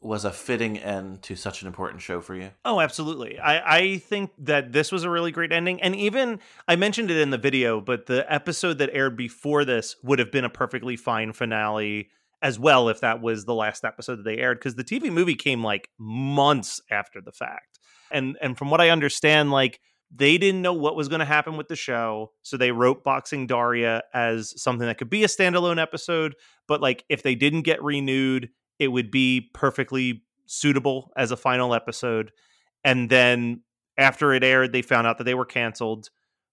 was a fitting end to such an important show for you? Oh, absolutely. I, I think that this was a really great ending. And even I mentioned it in the video, but the episode that aired before this would have been a perfectly fine finale as well if that was the last episode that they aired because the TV movie came like months after the fact. And and from what I understand, like they didn't know what was going to happen with the show, so they wrote Boxing Daria as something that could be a standalone episode, but like if they didn't get renewed, it would be perfectly suitable as a final episode. And then after it aired, they found out that they were canceled.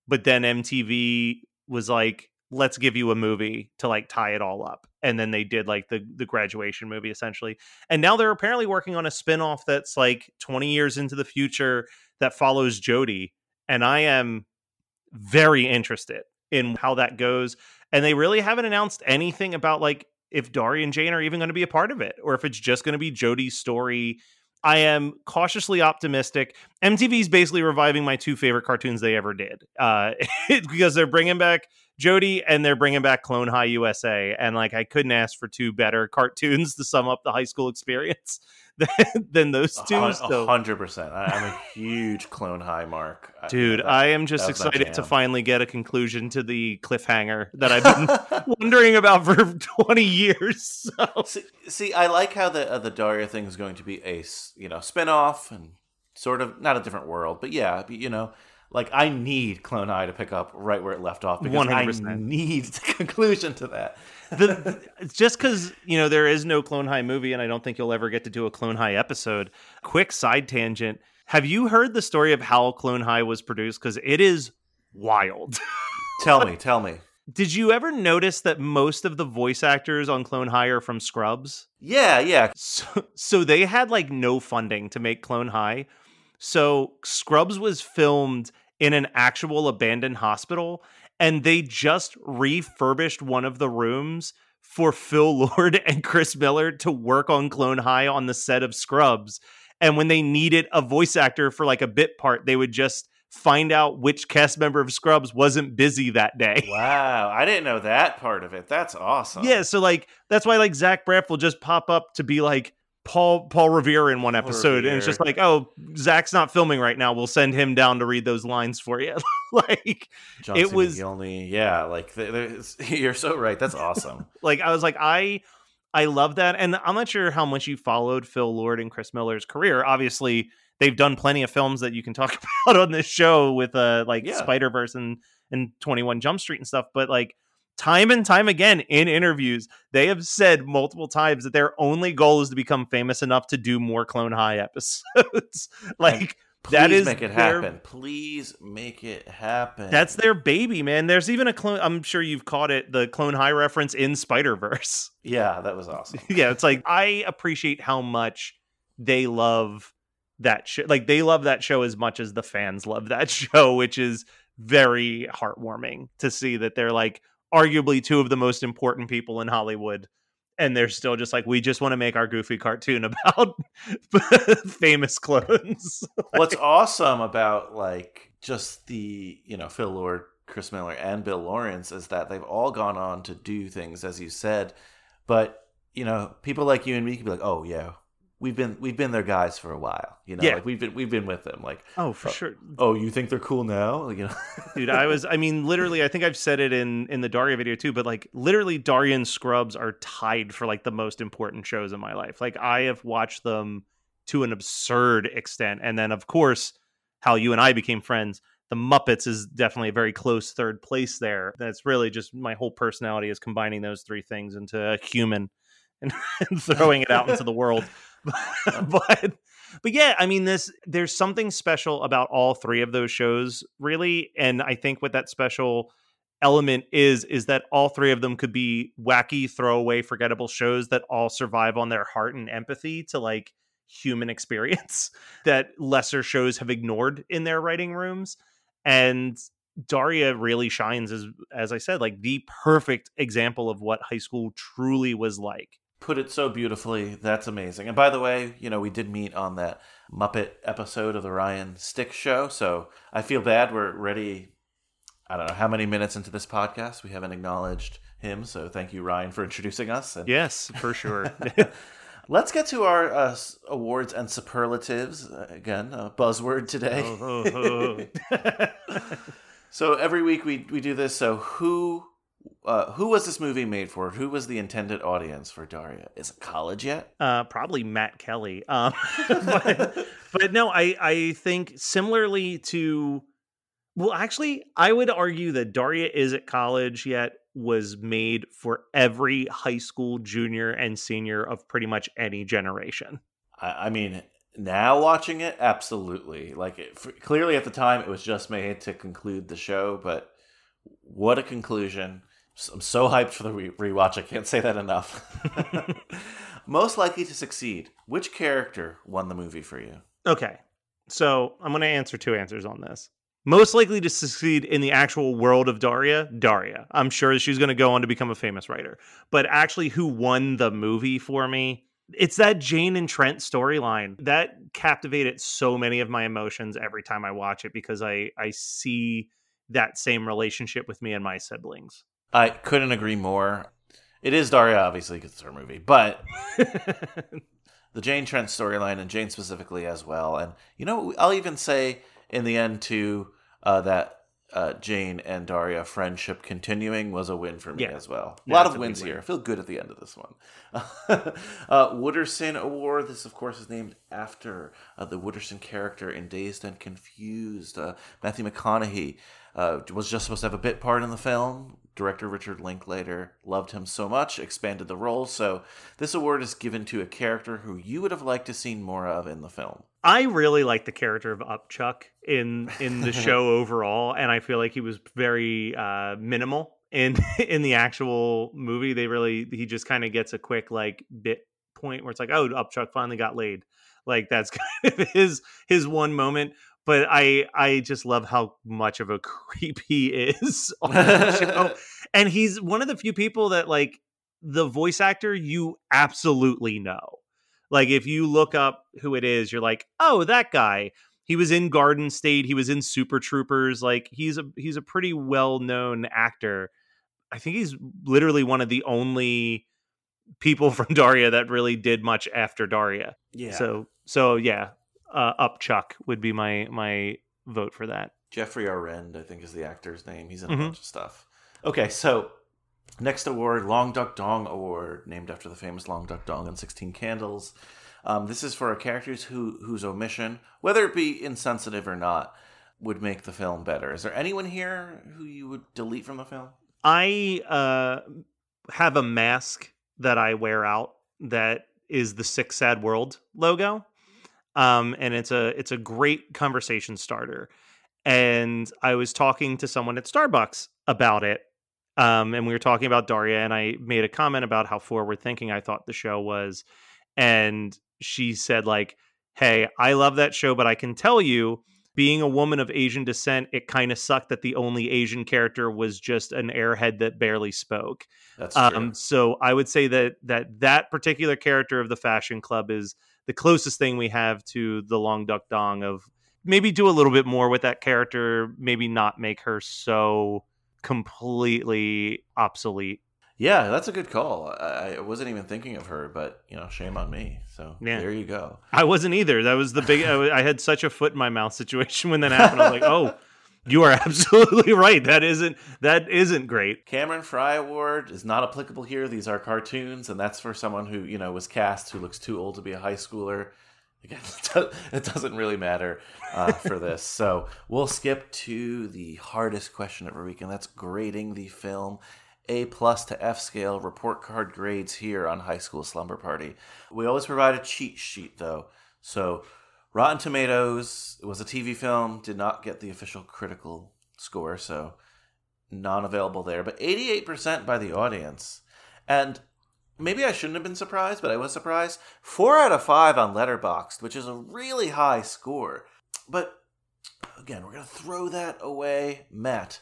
But then MTV was like, let's give you a movie to like tie it all up. And then they did like the the graduation movie essentially. And now they're apparently working on a spin-off that's like 20 years into the future that follows jody And I am very interested in how that goes. And they really haven't announced anything about like if Daria and Jane are even going to be a part of it or if it's just going to be Jody's story. I am cautiously optimistic. MTV is basically reviving my two favorite cartoons they ever did uh, because they're bringing back Jodie and they're bringing back Clone High USA. And like, I couldn't ask for two better cartoons to sum up the high school experience than, than those two. A So, hundred percent. I'm a huge Clone High mark, dude, that- I am just that was my excited to finally get a conclusion to the cliffhanger that I've been wondering about for 20 years. So. See, see, I like how the uh, the Daria thing is going to be a you know spinoff and sort of not a different world, but yeah, you know, like I need Clone High to pick up right where it left off because 100%. need the conclusion to that. the, just because you know there is no Clone High movie, and I don't think you'll ever get to do a Clone High episode. Quick side tangent: Have you heard the story of how Clone High was produced? Because it is wild. Tell me, tell me. Did you ever notice that most of the voice actors on Clone High are from Scrubs? Yeah, yeah. So, so they had like no funding to make Clone High. So Scrubs was filmed in an actual abandoned hospital, and they just refurbished one of the rooms for Phil Lord and Chris Miller to work on Clone High on the set of Scrubs. And when they needed a voice actor for like a bit part, they would just find out which cast member of Scrubs wasn't busy that day. Wow, I didn't know that part of it. That's awesome. Yeah, so like that's why like Zach Braff will just pop up to be like Paul Paul Revere in one episode, and it's just like, oh, Zach's not filming right now. We'll send him down to read those lines for you. like John it C. was- only, Yeah, like you're so right. That's awesome. like I was like I I love that, and I'm not sure how much you followed Phil Lord and Chris Miller's career. Obviously, they've done plenty of films that you can talk about on this show with uh like Yeah. Spider Verse and and 21 Jump Street and stuff, but like. Time and time again in interviews, they have said multiple times that their only goal is to become famous enough to do more Clone High episodes. like Please that is make it their- happen. Please make it happen. That's their baby, man. There's even a clone. I'm sure you've caught it. The Clone High reference in Spider Verse. yeah, that was awesome. yeah, it's like I appreciate how much they love that show. Like they love that show as much as the fans love that show, which is very heartwarming to see that they're like arguably two of the most important people in Hollywood. And they're still just like, we just want to make our goofy cartoon about famous clones. What's awesome about like just the you know Phil Lord, Chris Miller, and Bill Lawrence is that they've all gone on to do things as you said, but you know people like you and me can be like, oh yeah, we've been we've been their guys for a while, you know, Yeah. like we've been we've been with them, like oh, for Uh, sure. oh you think they're cool now, you know, dude i was i mean literally i think i've said it in in the daria video too but like literally daria and scrubs are tied for like the most important shows in my life. Like i have watched them to an absurd extent and then of course how you and i became friends the muppets is definitely a very close third place there. That's really just my whole personality is combining those three things into a human and, and throwing it out into the world but but yeah i mean this there's something special about all three of those shows really and i think what that special element is is that all three of them could be wacky throwaway forgettable shows that all survive on their heart and empathy to like human experience that lesser shows have ignored in their writing rooms and daria really shines as as i said like the perfect example of what high school truly was like put it so beautifully. That's amazing. And by the way, you know, we did meet on that Muppet episode of the Ryan Stick show. So I feel bad. We're ready. I don't know how many minutes into this podcast. We haven't acknowledged him. So thank you, Ryan, for introducing us. And yes for sure let's get to our uh, awards and superlatives. Uh, again, a buzzword today. Oh, So every week we, we do this. So who uh, who was this movie made for? Who was the intended audience for Daria? Is it college yet? uh, probably Matt Kelly. Um, but, but no, I I think similarly to well, actually, I would argue that Daria is it college yet was made for every high school junior and senior of pretty much any generation. I, I mean, now watching it, absolutely. Like, it, f clearly at the time, it was just made to conclude the show, but what a conclusion! I'm so hyped for the re- rewatch. I can't say that enough. Most likely to succeed. Which character won the movie for you? Okay. So I'm going to answer two answers on this. Most likely to succeed in the actual world of Daria, Daria. I'm sure she's going to go on to become a famous writer. But actually, who won the movie for me? It's that Jane and Trent storyline that captivated so many of my emotions every time I watch it because I I see that same relationship with me and my siblings. I couldn't agree more. It is Daria, obviously, because it's her movie, but the Jane Trent storyline and Jane specifically as well. And you know, I'll even say in the end too uh, that uh, Jane and Daria friendship continuing was a win for me Yeah. as well. A Yeah, lot of wins win. here. I feel good at the end of this one. uh, Wooderson Award. This, of course, is named after uh, the Wooderson character in Dazed and Confused. Uh, Matthew McConaughey uh, was just supposed to have a bit part in the film. Director Richard Linklater loved him so much, expanded the role. So this award is given to a character who you would have liked to seen more of in the film. I really like the character of Upchuck in in the show overall, and I feel like he was very uh, minimal in in the actual movie. They really he just kind of gets a quick like bit point where it's like, oh, Upchuck finally got laid. Like that's kind of his his one moment. But I I just love how much of a creep he is on the show, and he's one of the few people that like the voice actor you absolutely know. Like if you look up who it is, you're like, oh, that guy. He was in Garden State. He was in Super Troopers. Like he's a he's a pretty well known actor. I think he's literally one of the only people from Daria that really did much after Daria. Yeah. So so yeah, uh, Upchuck would be my my vote for that. Geoffrey Arend, I think is the actor's name. He's in a Mhm. bunch of stuff. Okay, so next award, Long Duck Dong Award, named after the famous Long Duck Dong and 16 Candles. Um, this is for a characters who whose omission, whether it be insensitive or not, would make the film better. Is there anyone here who you would delete from the film? I uh, have a mask that I wear out that is the Sick Sad World logo, um, and it's a it's a great conversation starter. And I was talking to someone at Starbucks about it, um, and we were talking about Daria, and I made a comment about how forward thinking I thought the show was, and she said like, "Hey, I love that show, but I can tell you." being a woman of Asian descent, it kind of sucked that the only Asian character was just an airhead that barely spoke. That's true. Um, so I would say that that that particular character of the Fashion Club is the closest thing we have to the Long Duck Dong of maybe do a little bit more with that character, maybe not make her so completely obsolete. yeah, that's a good call. I, wasn't even thinking of her, but you know, shame on me. So Yeah. there you go. I wasn't either. That was the big. I, I had such a foot in my mouth situation when that happened. I was like, "Oh, you are absolutely right. That isn't that isn't great." Cameron Fry Award is not applicable here. These are cartoons, and that's for someone who you know was cast who looks too old to be a high schooler. Again, it doesn't really matter uh, for this. So we'll skip to the hardest question of the week, and that's grading the film. A plus to F scale report card grades here on High School Slumber Party. We always provide a cheat sheet though. So Rotten Tomatoes it was a TV film, did not get the official critical score, so non available there, but 88% by the audience. And maybe I shouldn't have been surprised, but I was surprised. Four out of five on Letterboxd, which is a really high score. But again, we're going to throw that away. Matt,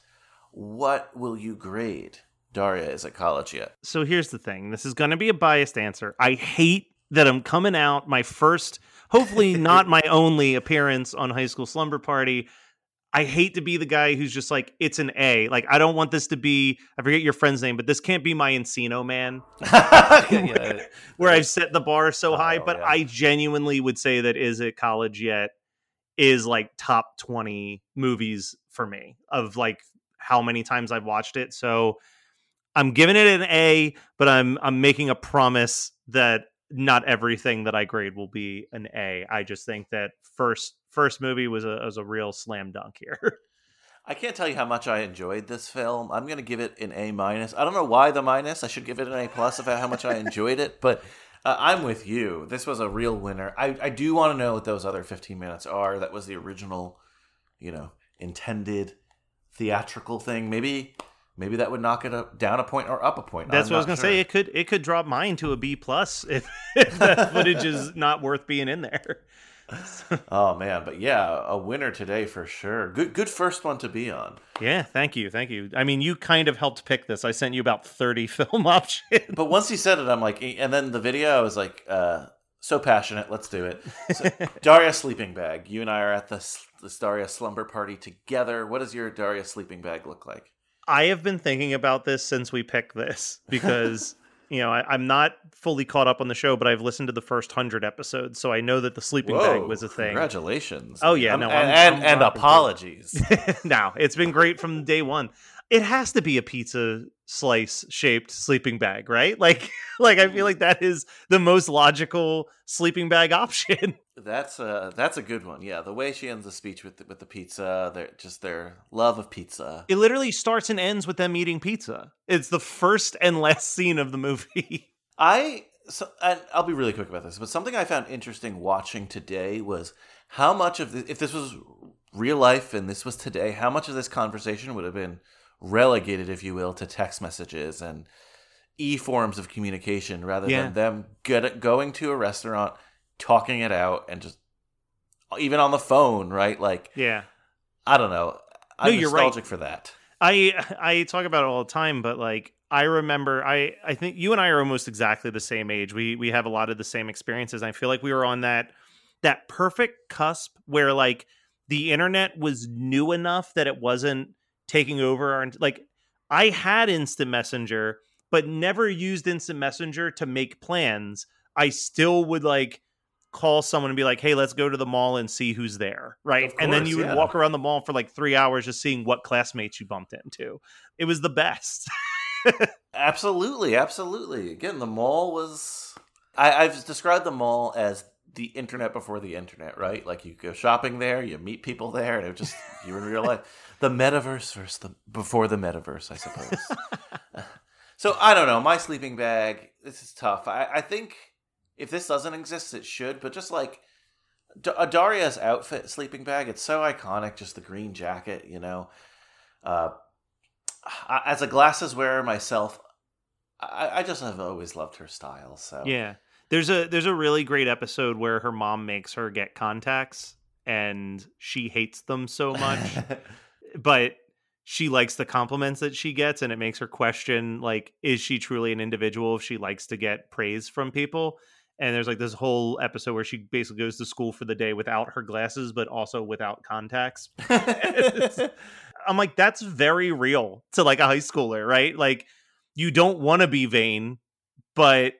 what will you grade? Daria is it college yet. So here's the thing. This is going to be a biased answer. I hate that I'm coming out my first, hopefully not my only appearance on High School Slumber Party. I hate to be the guy who's just like, it's an A. Like, I don't want this to be, I forget your friend's name, but this can't be my Encino man, Yeah, where I've set the bar so oh, high. Oh, But yeah. I genuinely would say that Is It College Yet is like top 20 movies for me of like how many times I've watched it. So I'm giving it an A, but I'm I'm making a promise that not everything that I grade will be an A. I just think that first first movie was a was a real slam dunk here. I can't tell you how much I enjoyed this film. I'm going to give it an A minus. I don't know why the minus. I should give it an A plus about how much I enjoyed it, but uh, I'm with you. This was a real winner. I, I do want to know what those other 15 minutes are. That was the original, you know, intended theatrical thing. Maybe maybe that would knock it up, down a point or up a point. That's I'm what I was gonna say. It could it could drop mine to a B plus if, if that footage is not worth being in there. Oh man, but yeah, a winner today for sure. Good, good first one to be on. Yeah, thank you, thank you. I mean, you kind of helped pick this. I sent you about thirty film options. But once he said it, I'm like, and then the video, I was like, uh, so passionate. Let's do it. So, Daria sleeping bag. You and I are at the this Daria slumber party together. What does your Daria sleeping bag look like? I have been thinking about this since we picked this because you know I, I'm not fully caught up on the show, but I've listened to the first hundred episodes, so I know that the sleeping bag was a thing. Congratulations. Oh, yeah, Um, no, and I'm- and, I'm and it. apologies. now it's been great from day one. It has to be a pizza slice shaped sleeping bag, right? Like, like I feel mm-hmm. like that is the most logical sleeping bag option. that's a that's a good one. Yeah, the way she ends the speech with the, with the pizza, their just their love of pizza. It literally starts and ends with them eating pizza. It's the first and last scene of the movie. I so and I'll be really quick about this, but something I found interesting watching today was how much of if this was real life and this was today, how much of this conversation would have been relegated, if you will, to text messages and e forms of communication rather Yeah. than them get, going to a restaurant, talking it out, and just even on the phone, right? Like Yeah. I don't know. I'm No, you're right. nostalgic for that. I I talk about it all the time, but like I remember I I think you and I are almost exactly the same age. We we have a lot of the same experiences. I feel like we were on that that perfect cusp where like the internet was new enough that it wasn't taking over our like I had instant messenger but never used instant messenger to make plans. I still would like call someone and be like, "Hey, let's go to the mall and see who's there." Right? Of and then you would yeah. walk around the mall for like 3 hours just seeing what classmates you bumped into. It was the best. Absolutely, absolutely. Again, the mall was. I, I've described the mall as the internet before the internet, right? Like you go shopping there, you meet people there, and it just you're in real life. The metaverse versus the before the metaverse, I suppose. so I don't know. My sleeping bag. This is tough. I, I think if this doesn't exist, it should. But just like D- a Daria's outfit, sleeping bag, it's so iconic. Just the green jacket, you know. Uh, I- as a glasses wearer myself, I, I just have always loved her style. So Yeah. There's a there's a really great episode where her mom makes her get contacts and she hates them so much, but she likes the compliments that she gets and it makes her question like is she truly an individual if she likes to get praise from people? And there's like this whole episode where she basically goes to school for the day without her glasses but also without contacts. I'm like that's very real to like a high schooler, right? Like you don't want to be vain, but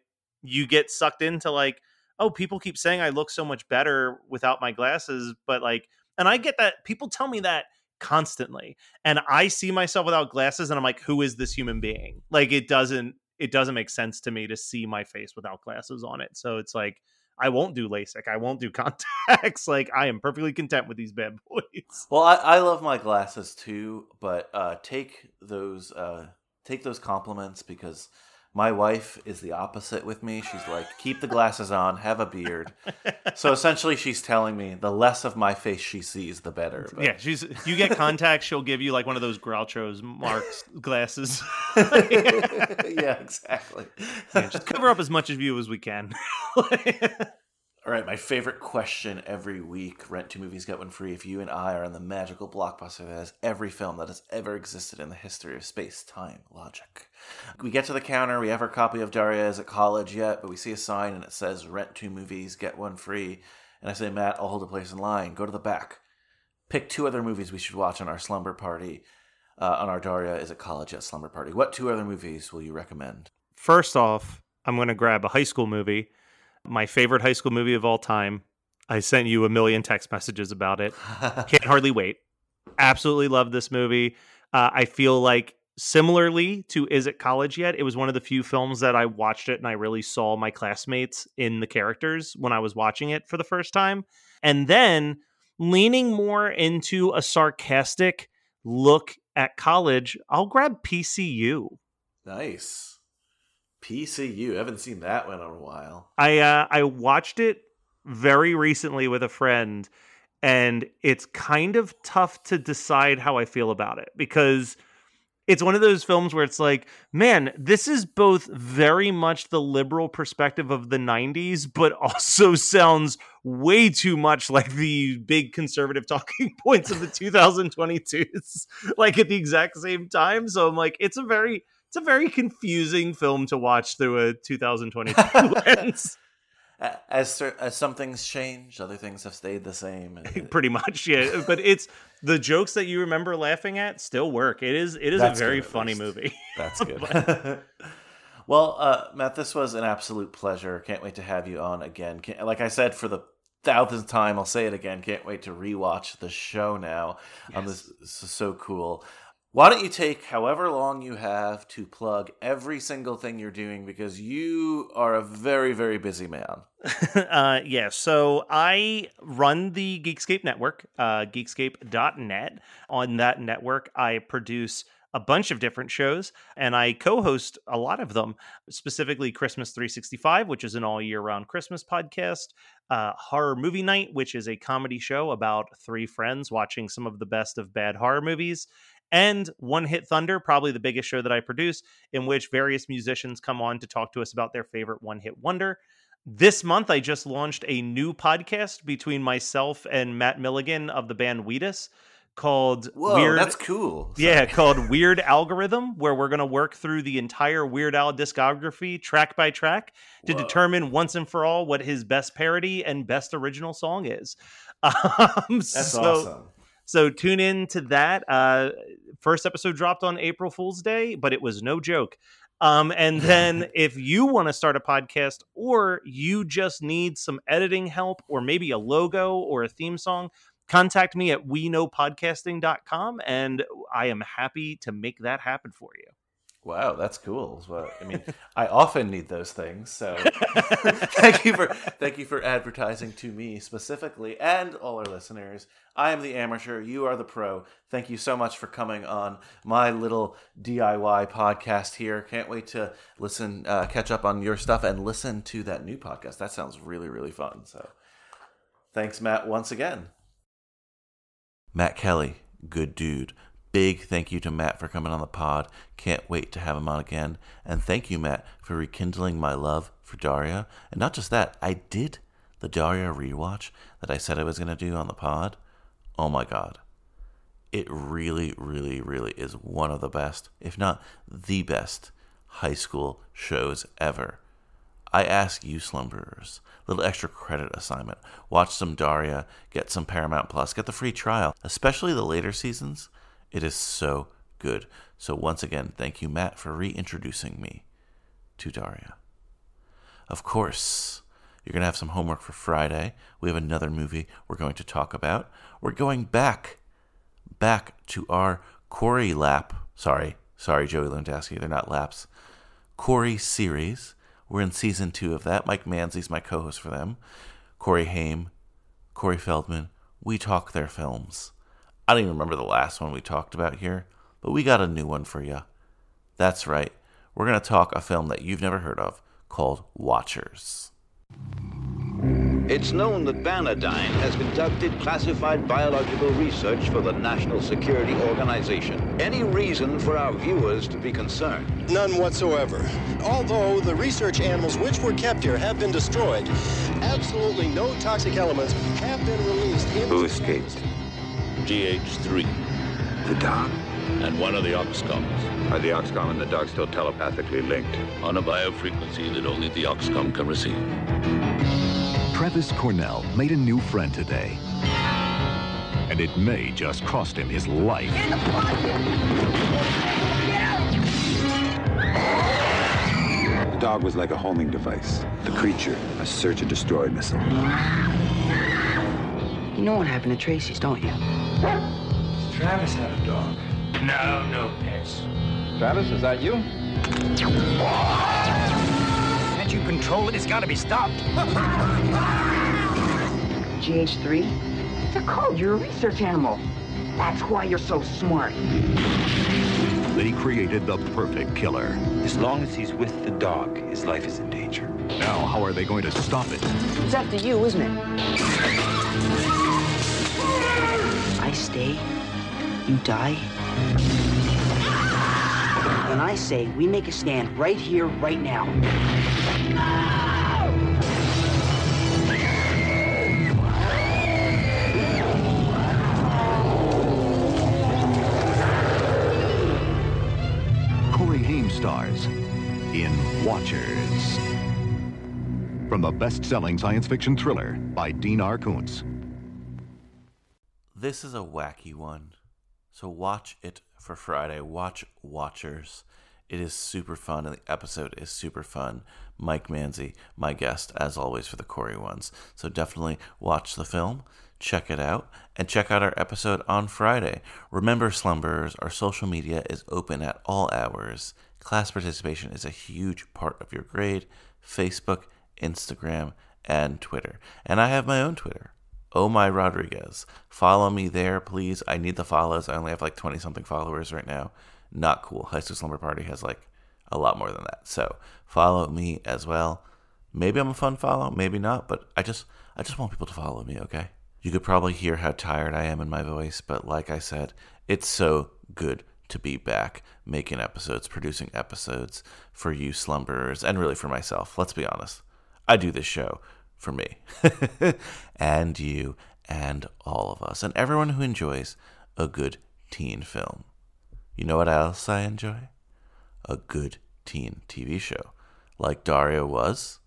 you get sucked into like, oh, people keep saying I look so much better without my glasses, but like, and I get that people tell me that constantly, and I see myself without glasses, and I'm like, who is this human being? Like, it doesn't, it doesn't make sense to me to see my face without glasses on it. So it's like, I won't do LASIK. I won't do contacts. like, I am perfectly content with these bad boys. well, I, I love my glasses too, but uh, take those uh, take those compliments because my wife is the opposite with me. She's like, keep the glasses on, have a beard. So essentially, she's telling me the less of my face she sees, the better. But- Yeah, she's. You get contacts, she'll give you like one of those Groucho's Marx glasses. yeah, exactly. Yeah, just cover up as much of you as we can. All right, my favorite question every week rent two movies, get one free. If you and I are in the magical blockbuster that has every film that has ever existed in the history of space, time, logic. We get to the counter, we have our copy of Daria is it college yet, but we see a sign and it says rent two movies, get one free. And I say, Matt, I'll hold a place in line. Go to the back. Pick two other movies we should watch on our slumber party, uh, on our Daria is it college yet slumber party. What two other movies will you recommend? First off, I'm going to grab a high school movie, my favorite high school movie of all time. I sent you a million text messages about it. Can't hardly wait. Absolutely love this movie. Uh, I feel like similarly to Is It College Yet? It was one of the few films that I watched it and I really saw my classmates in the characters when I was watching it for the first time. And then leaning more into a sarcastic look at college, I'll grab PCU. nice. PCU. I haven't seen that one in a while. I uh, I watched it very recently with a friend, and it's kind of tough to decide how I feel about it because it's one of those films where it's like, man, this is both very much the liberal perspective of the 90s, but also sounds way too much like the big conservative talking points of the 2022s, like at the exact same time. So I'm like, it's a very it's a very confusing film to watch through a 2022 lens. As as some things change, other things have stayed the same. Pretty much, yeah. But it's the jokes that you remember laughing at still work. It is it is That's a very good, funny least. movie. That's good. well, uh, Matt, this was an absolute pleasure. Can't wait to have you on again. Can't, like I said, for the thousandth time, I'll say it again. Can't wait to rewatch the show now. Um, this, this is so cool. Why don't you take however long you have to plug every single thing you're doing because you are a very, very busy man. uh, yeah, so I run the Geekscape network, uh, geekscape.net. On that network, I produce a bunch of different shows and I co host a lot of them, specifically Christmas 365, which is an all year round Christmas podcast, uh, Horror Movie Night, which is a comedy show about three friends watching some of the best of bad horror movies. And One Hit Thunder, probably the biggest show that I produce, in which various musicians come on to talk to us about their favorite one hit wonder. This month, I just launched a new podcast between myself and Matt Milligan of the band Wheatus called Whoa, Weird. that's cool. Yeah, called Weird Algorithm, where we're going to work through the entire Weird Al discography track by track to Whoa. determine once and for all what his best parody and best original song is. Um, That's so, awesome. So tune in to that. Uh, first episode dropped on April Fool's Day, but it was no joke. Um, and then if you want to start a podcast or you just need some editing help or maybe a logo or a theme song, contact me at we know podcasting.com and I am happy to make that happen for you. Wow, that's cool. Well, I mean, I often need those things. So thank you for thank you for advertising to me specifically and all our listeners. I am the amateur. You are the pro. Thank you so much for coming on my little DIY podcast here. Can't wait to listen, uh, catch up on your stuff, and listen to that new podcast. That sounds really really fun. So, thanks, Matt, once again. Matt Kelly, good dude. Big thank you to Matt for coming on the pod. Can't wait to have him on again. And thank you, Matt, for rekindling my love for Daria. And not just that, I did the Daria rewatch that I said I was going to do on the pod. Oh my God. It really, really, really is one of the best, if not the best, high school shows ever. I ask you, slumberers, little extra credit assignment. Watch some Daria, get some Paramount Plus, get the free trial, especially the later seasons. It is so good. So, once again, thank you, Matt, for reintroducing me to Daria. Of course, you're going to have some homework for Friday. We have another movie we're going to talk about. We're going back, back to our Corey lap. Sorry, sorry, Joey Lewandowski. They're not laps. Corey series. We're in season two of that. Mike Mansley's my co host for them. Corey Haim, Corey Feldman. We talk their films. I don't even remember the last one we talked about here, but we got a new one for you. That's right. We're going to talk a film that you've never heard of called Watchers. It's known that Banodyne has conducted classified biological research for the National Security Organization. Any reason for our viewers to be concerned? None whatsoever. Although the research animals which were kept here have been destroyed, absolutely no toxic elements have been released in Who escaped? GH3 The dog? and one of the Oxcoms Are the Oxcom and the dog still telepathically linked? on a biofrequency that only the Oxcom can receive. Travis Cornell made a new friend today. And it may just cost him his life. The dog was like a homing device. The creature, a search and destroy missile. You know what happened to Tracy's, don't you? Travis had a dog. No, no pets. Travis, is that you? Can't you control it? It's got to be stopped. GH3? It's a called. You're a research animal. That's why you're so smart. They created the perfect killer. As long as he's with the dog, his life is in danger. Now, how are they going to stop it? It's up to you, isn't it? Stay. You die. Then I say we make a stand right here, right now. Corey Haim stars in Watchers. From the best-selling science fiction thriller by Dean R. Koontz. This is a wacky one. So watch it for Friday. Watch Watchers. It is super fun, and the episode is super fun. Mike Manzi, my guest, as always, for the Corey ones. So definitely watch the film, check it out, and check out our episode on Friday. Remember, slumberers, our social media is open at all hours. Class participation is a huge part of your grade. Facebook, Instagram, and Twitter. And I have my own Twitter. Oh my Rodriguez. Follow me there, please. I need the follows. I only have like 20 something followers right now. Not cool. School Slumber Party has like a lot more than that. So follow me as well. Maybe I'm a fun follow, maybe not, but I just I just want people to follow me, okay? You could probably hear how tired I am in my voice, but like I said, it's so good to be back making episodes, producing episodes for you slumberers and really for myself. Let's be honest. I do this show for me and you and all of us and everyone who enjoys a good teen film. You know what else I enjoy? A good teen TV show, like Daria was,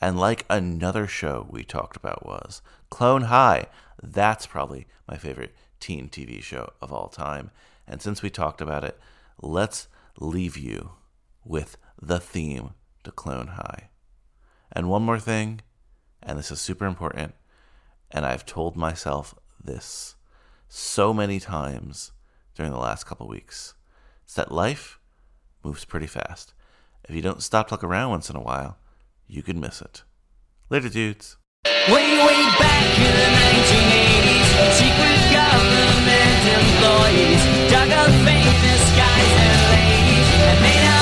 and like another show we talked about was Clone High. That's probably my favorite teen TV show of all time. And since we talked about it, let's leave you with the theme to Clone High. And one more thing, and this is super important, and I've told myself this so many times during the last couple weeks. It's that life moves pretty fast. If you don't stop to look around once in a while, you could miss it. Later, dudes. Way, way back in the 1980s, secret government employees dug up ladies and made up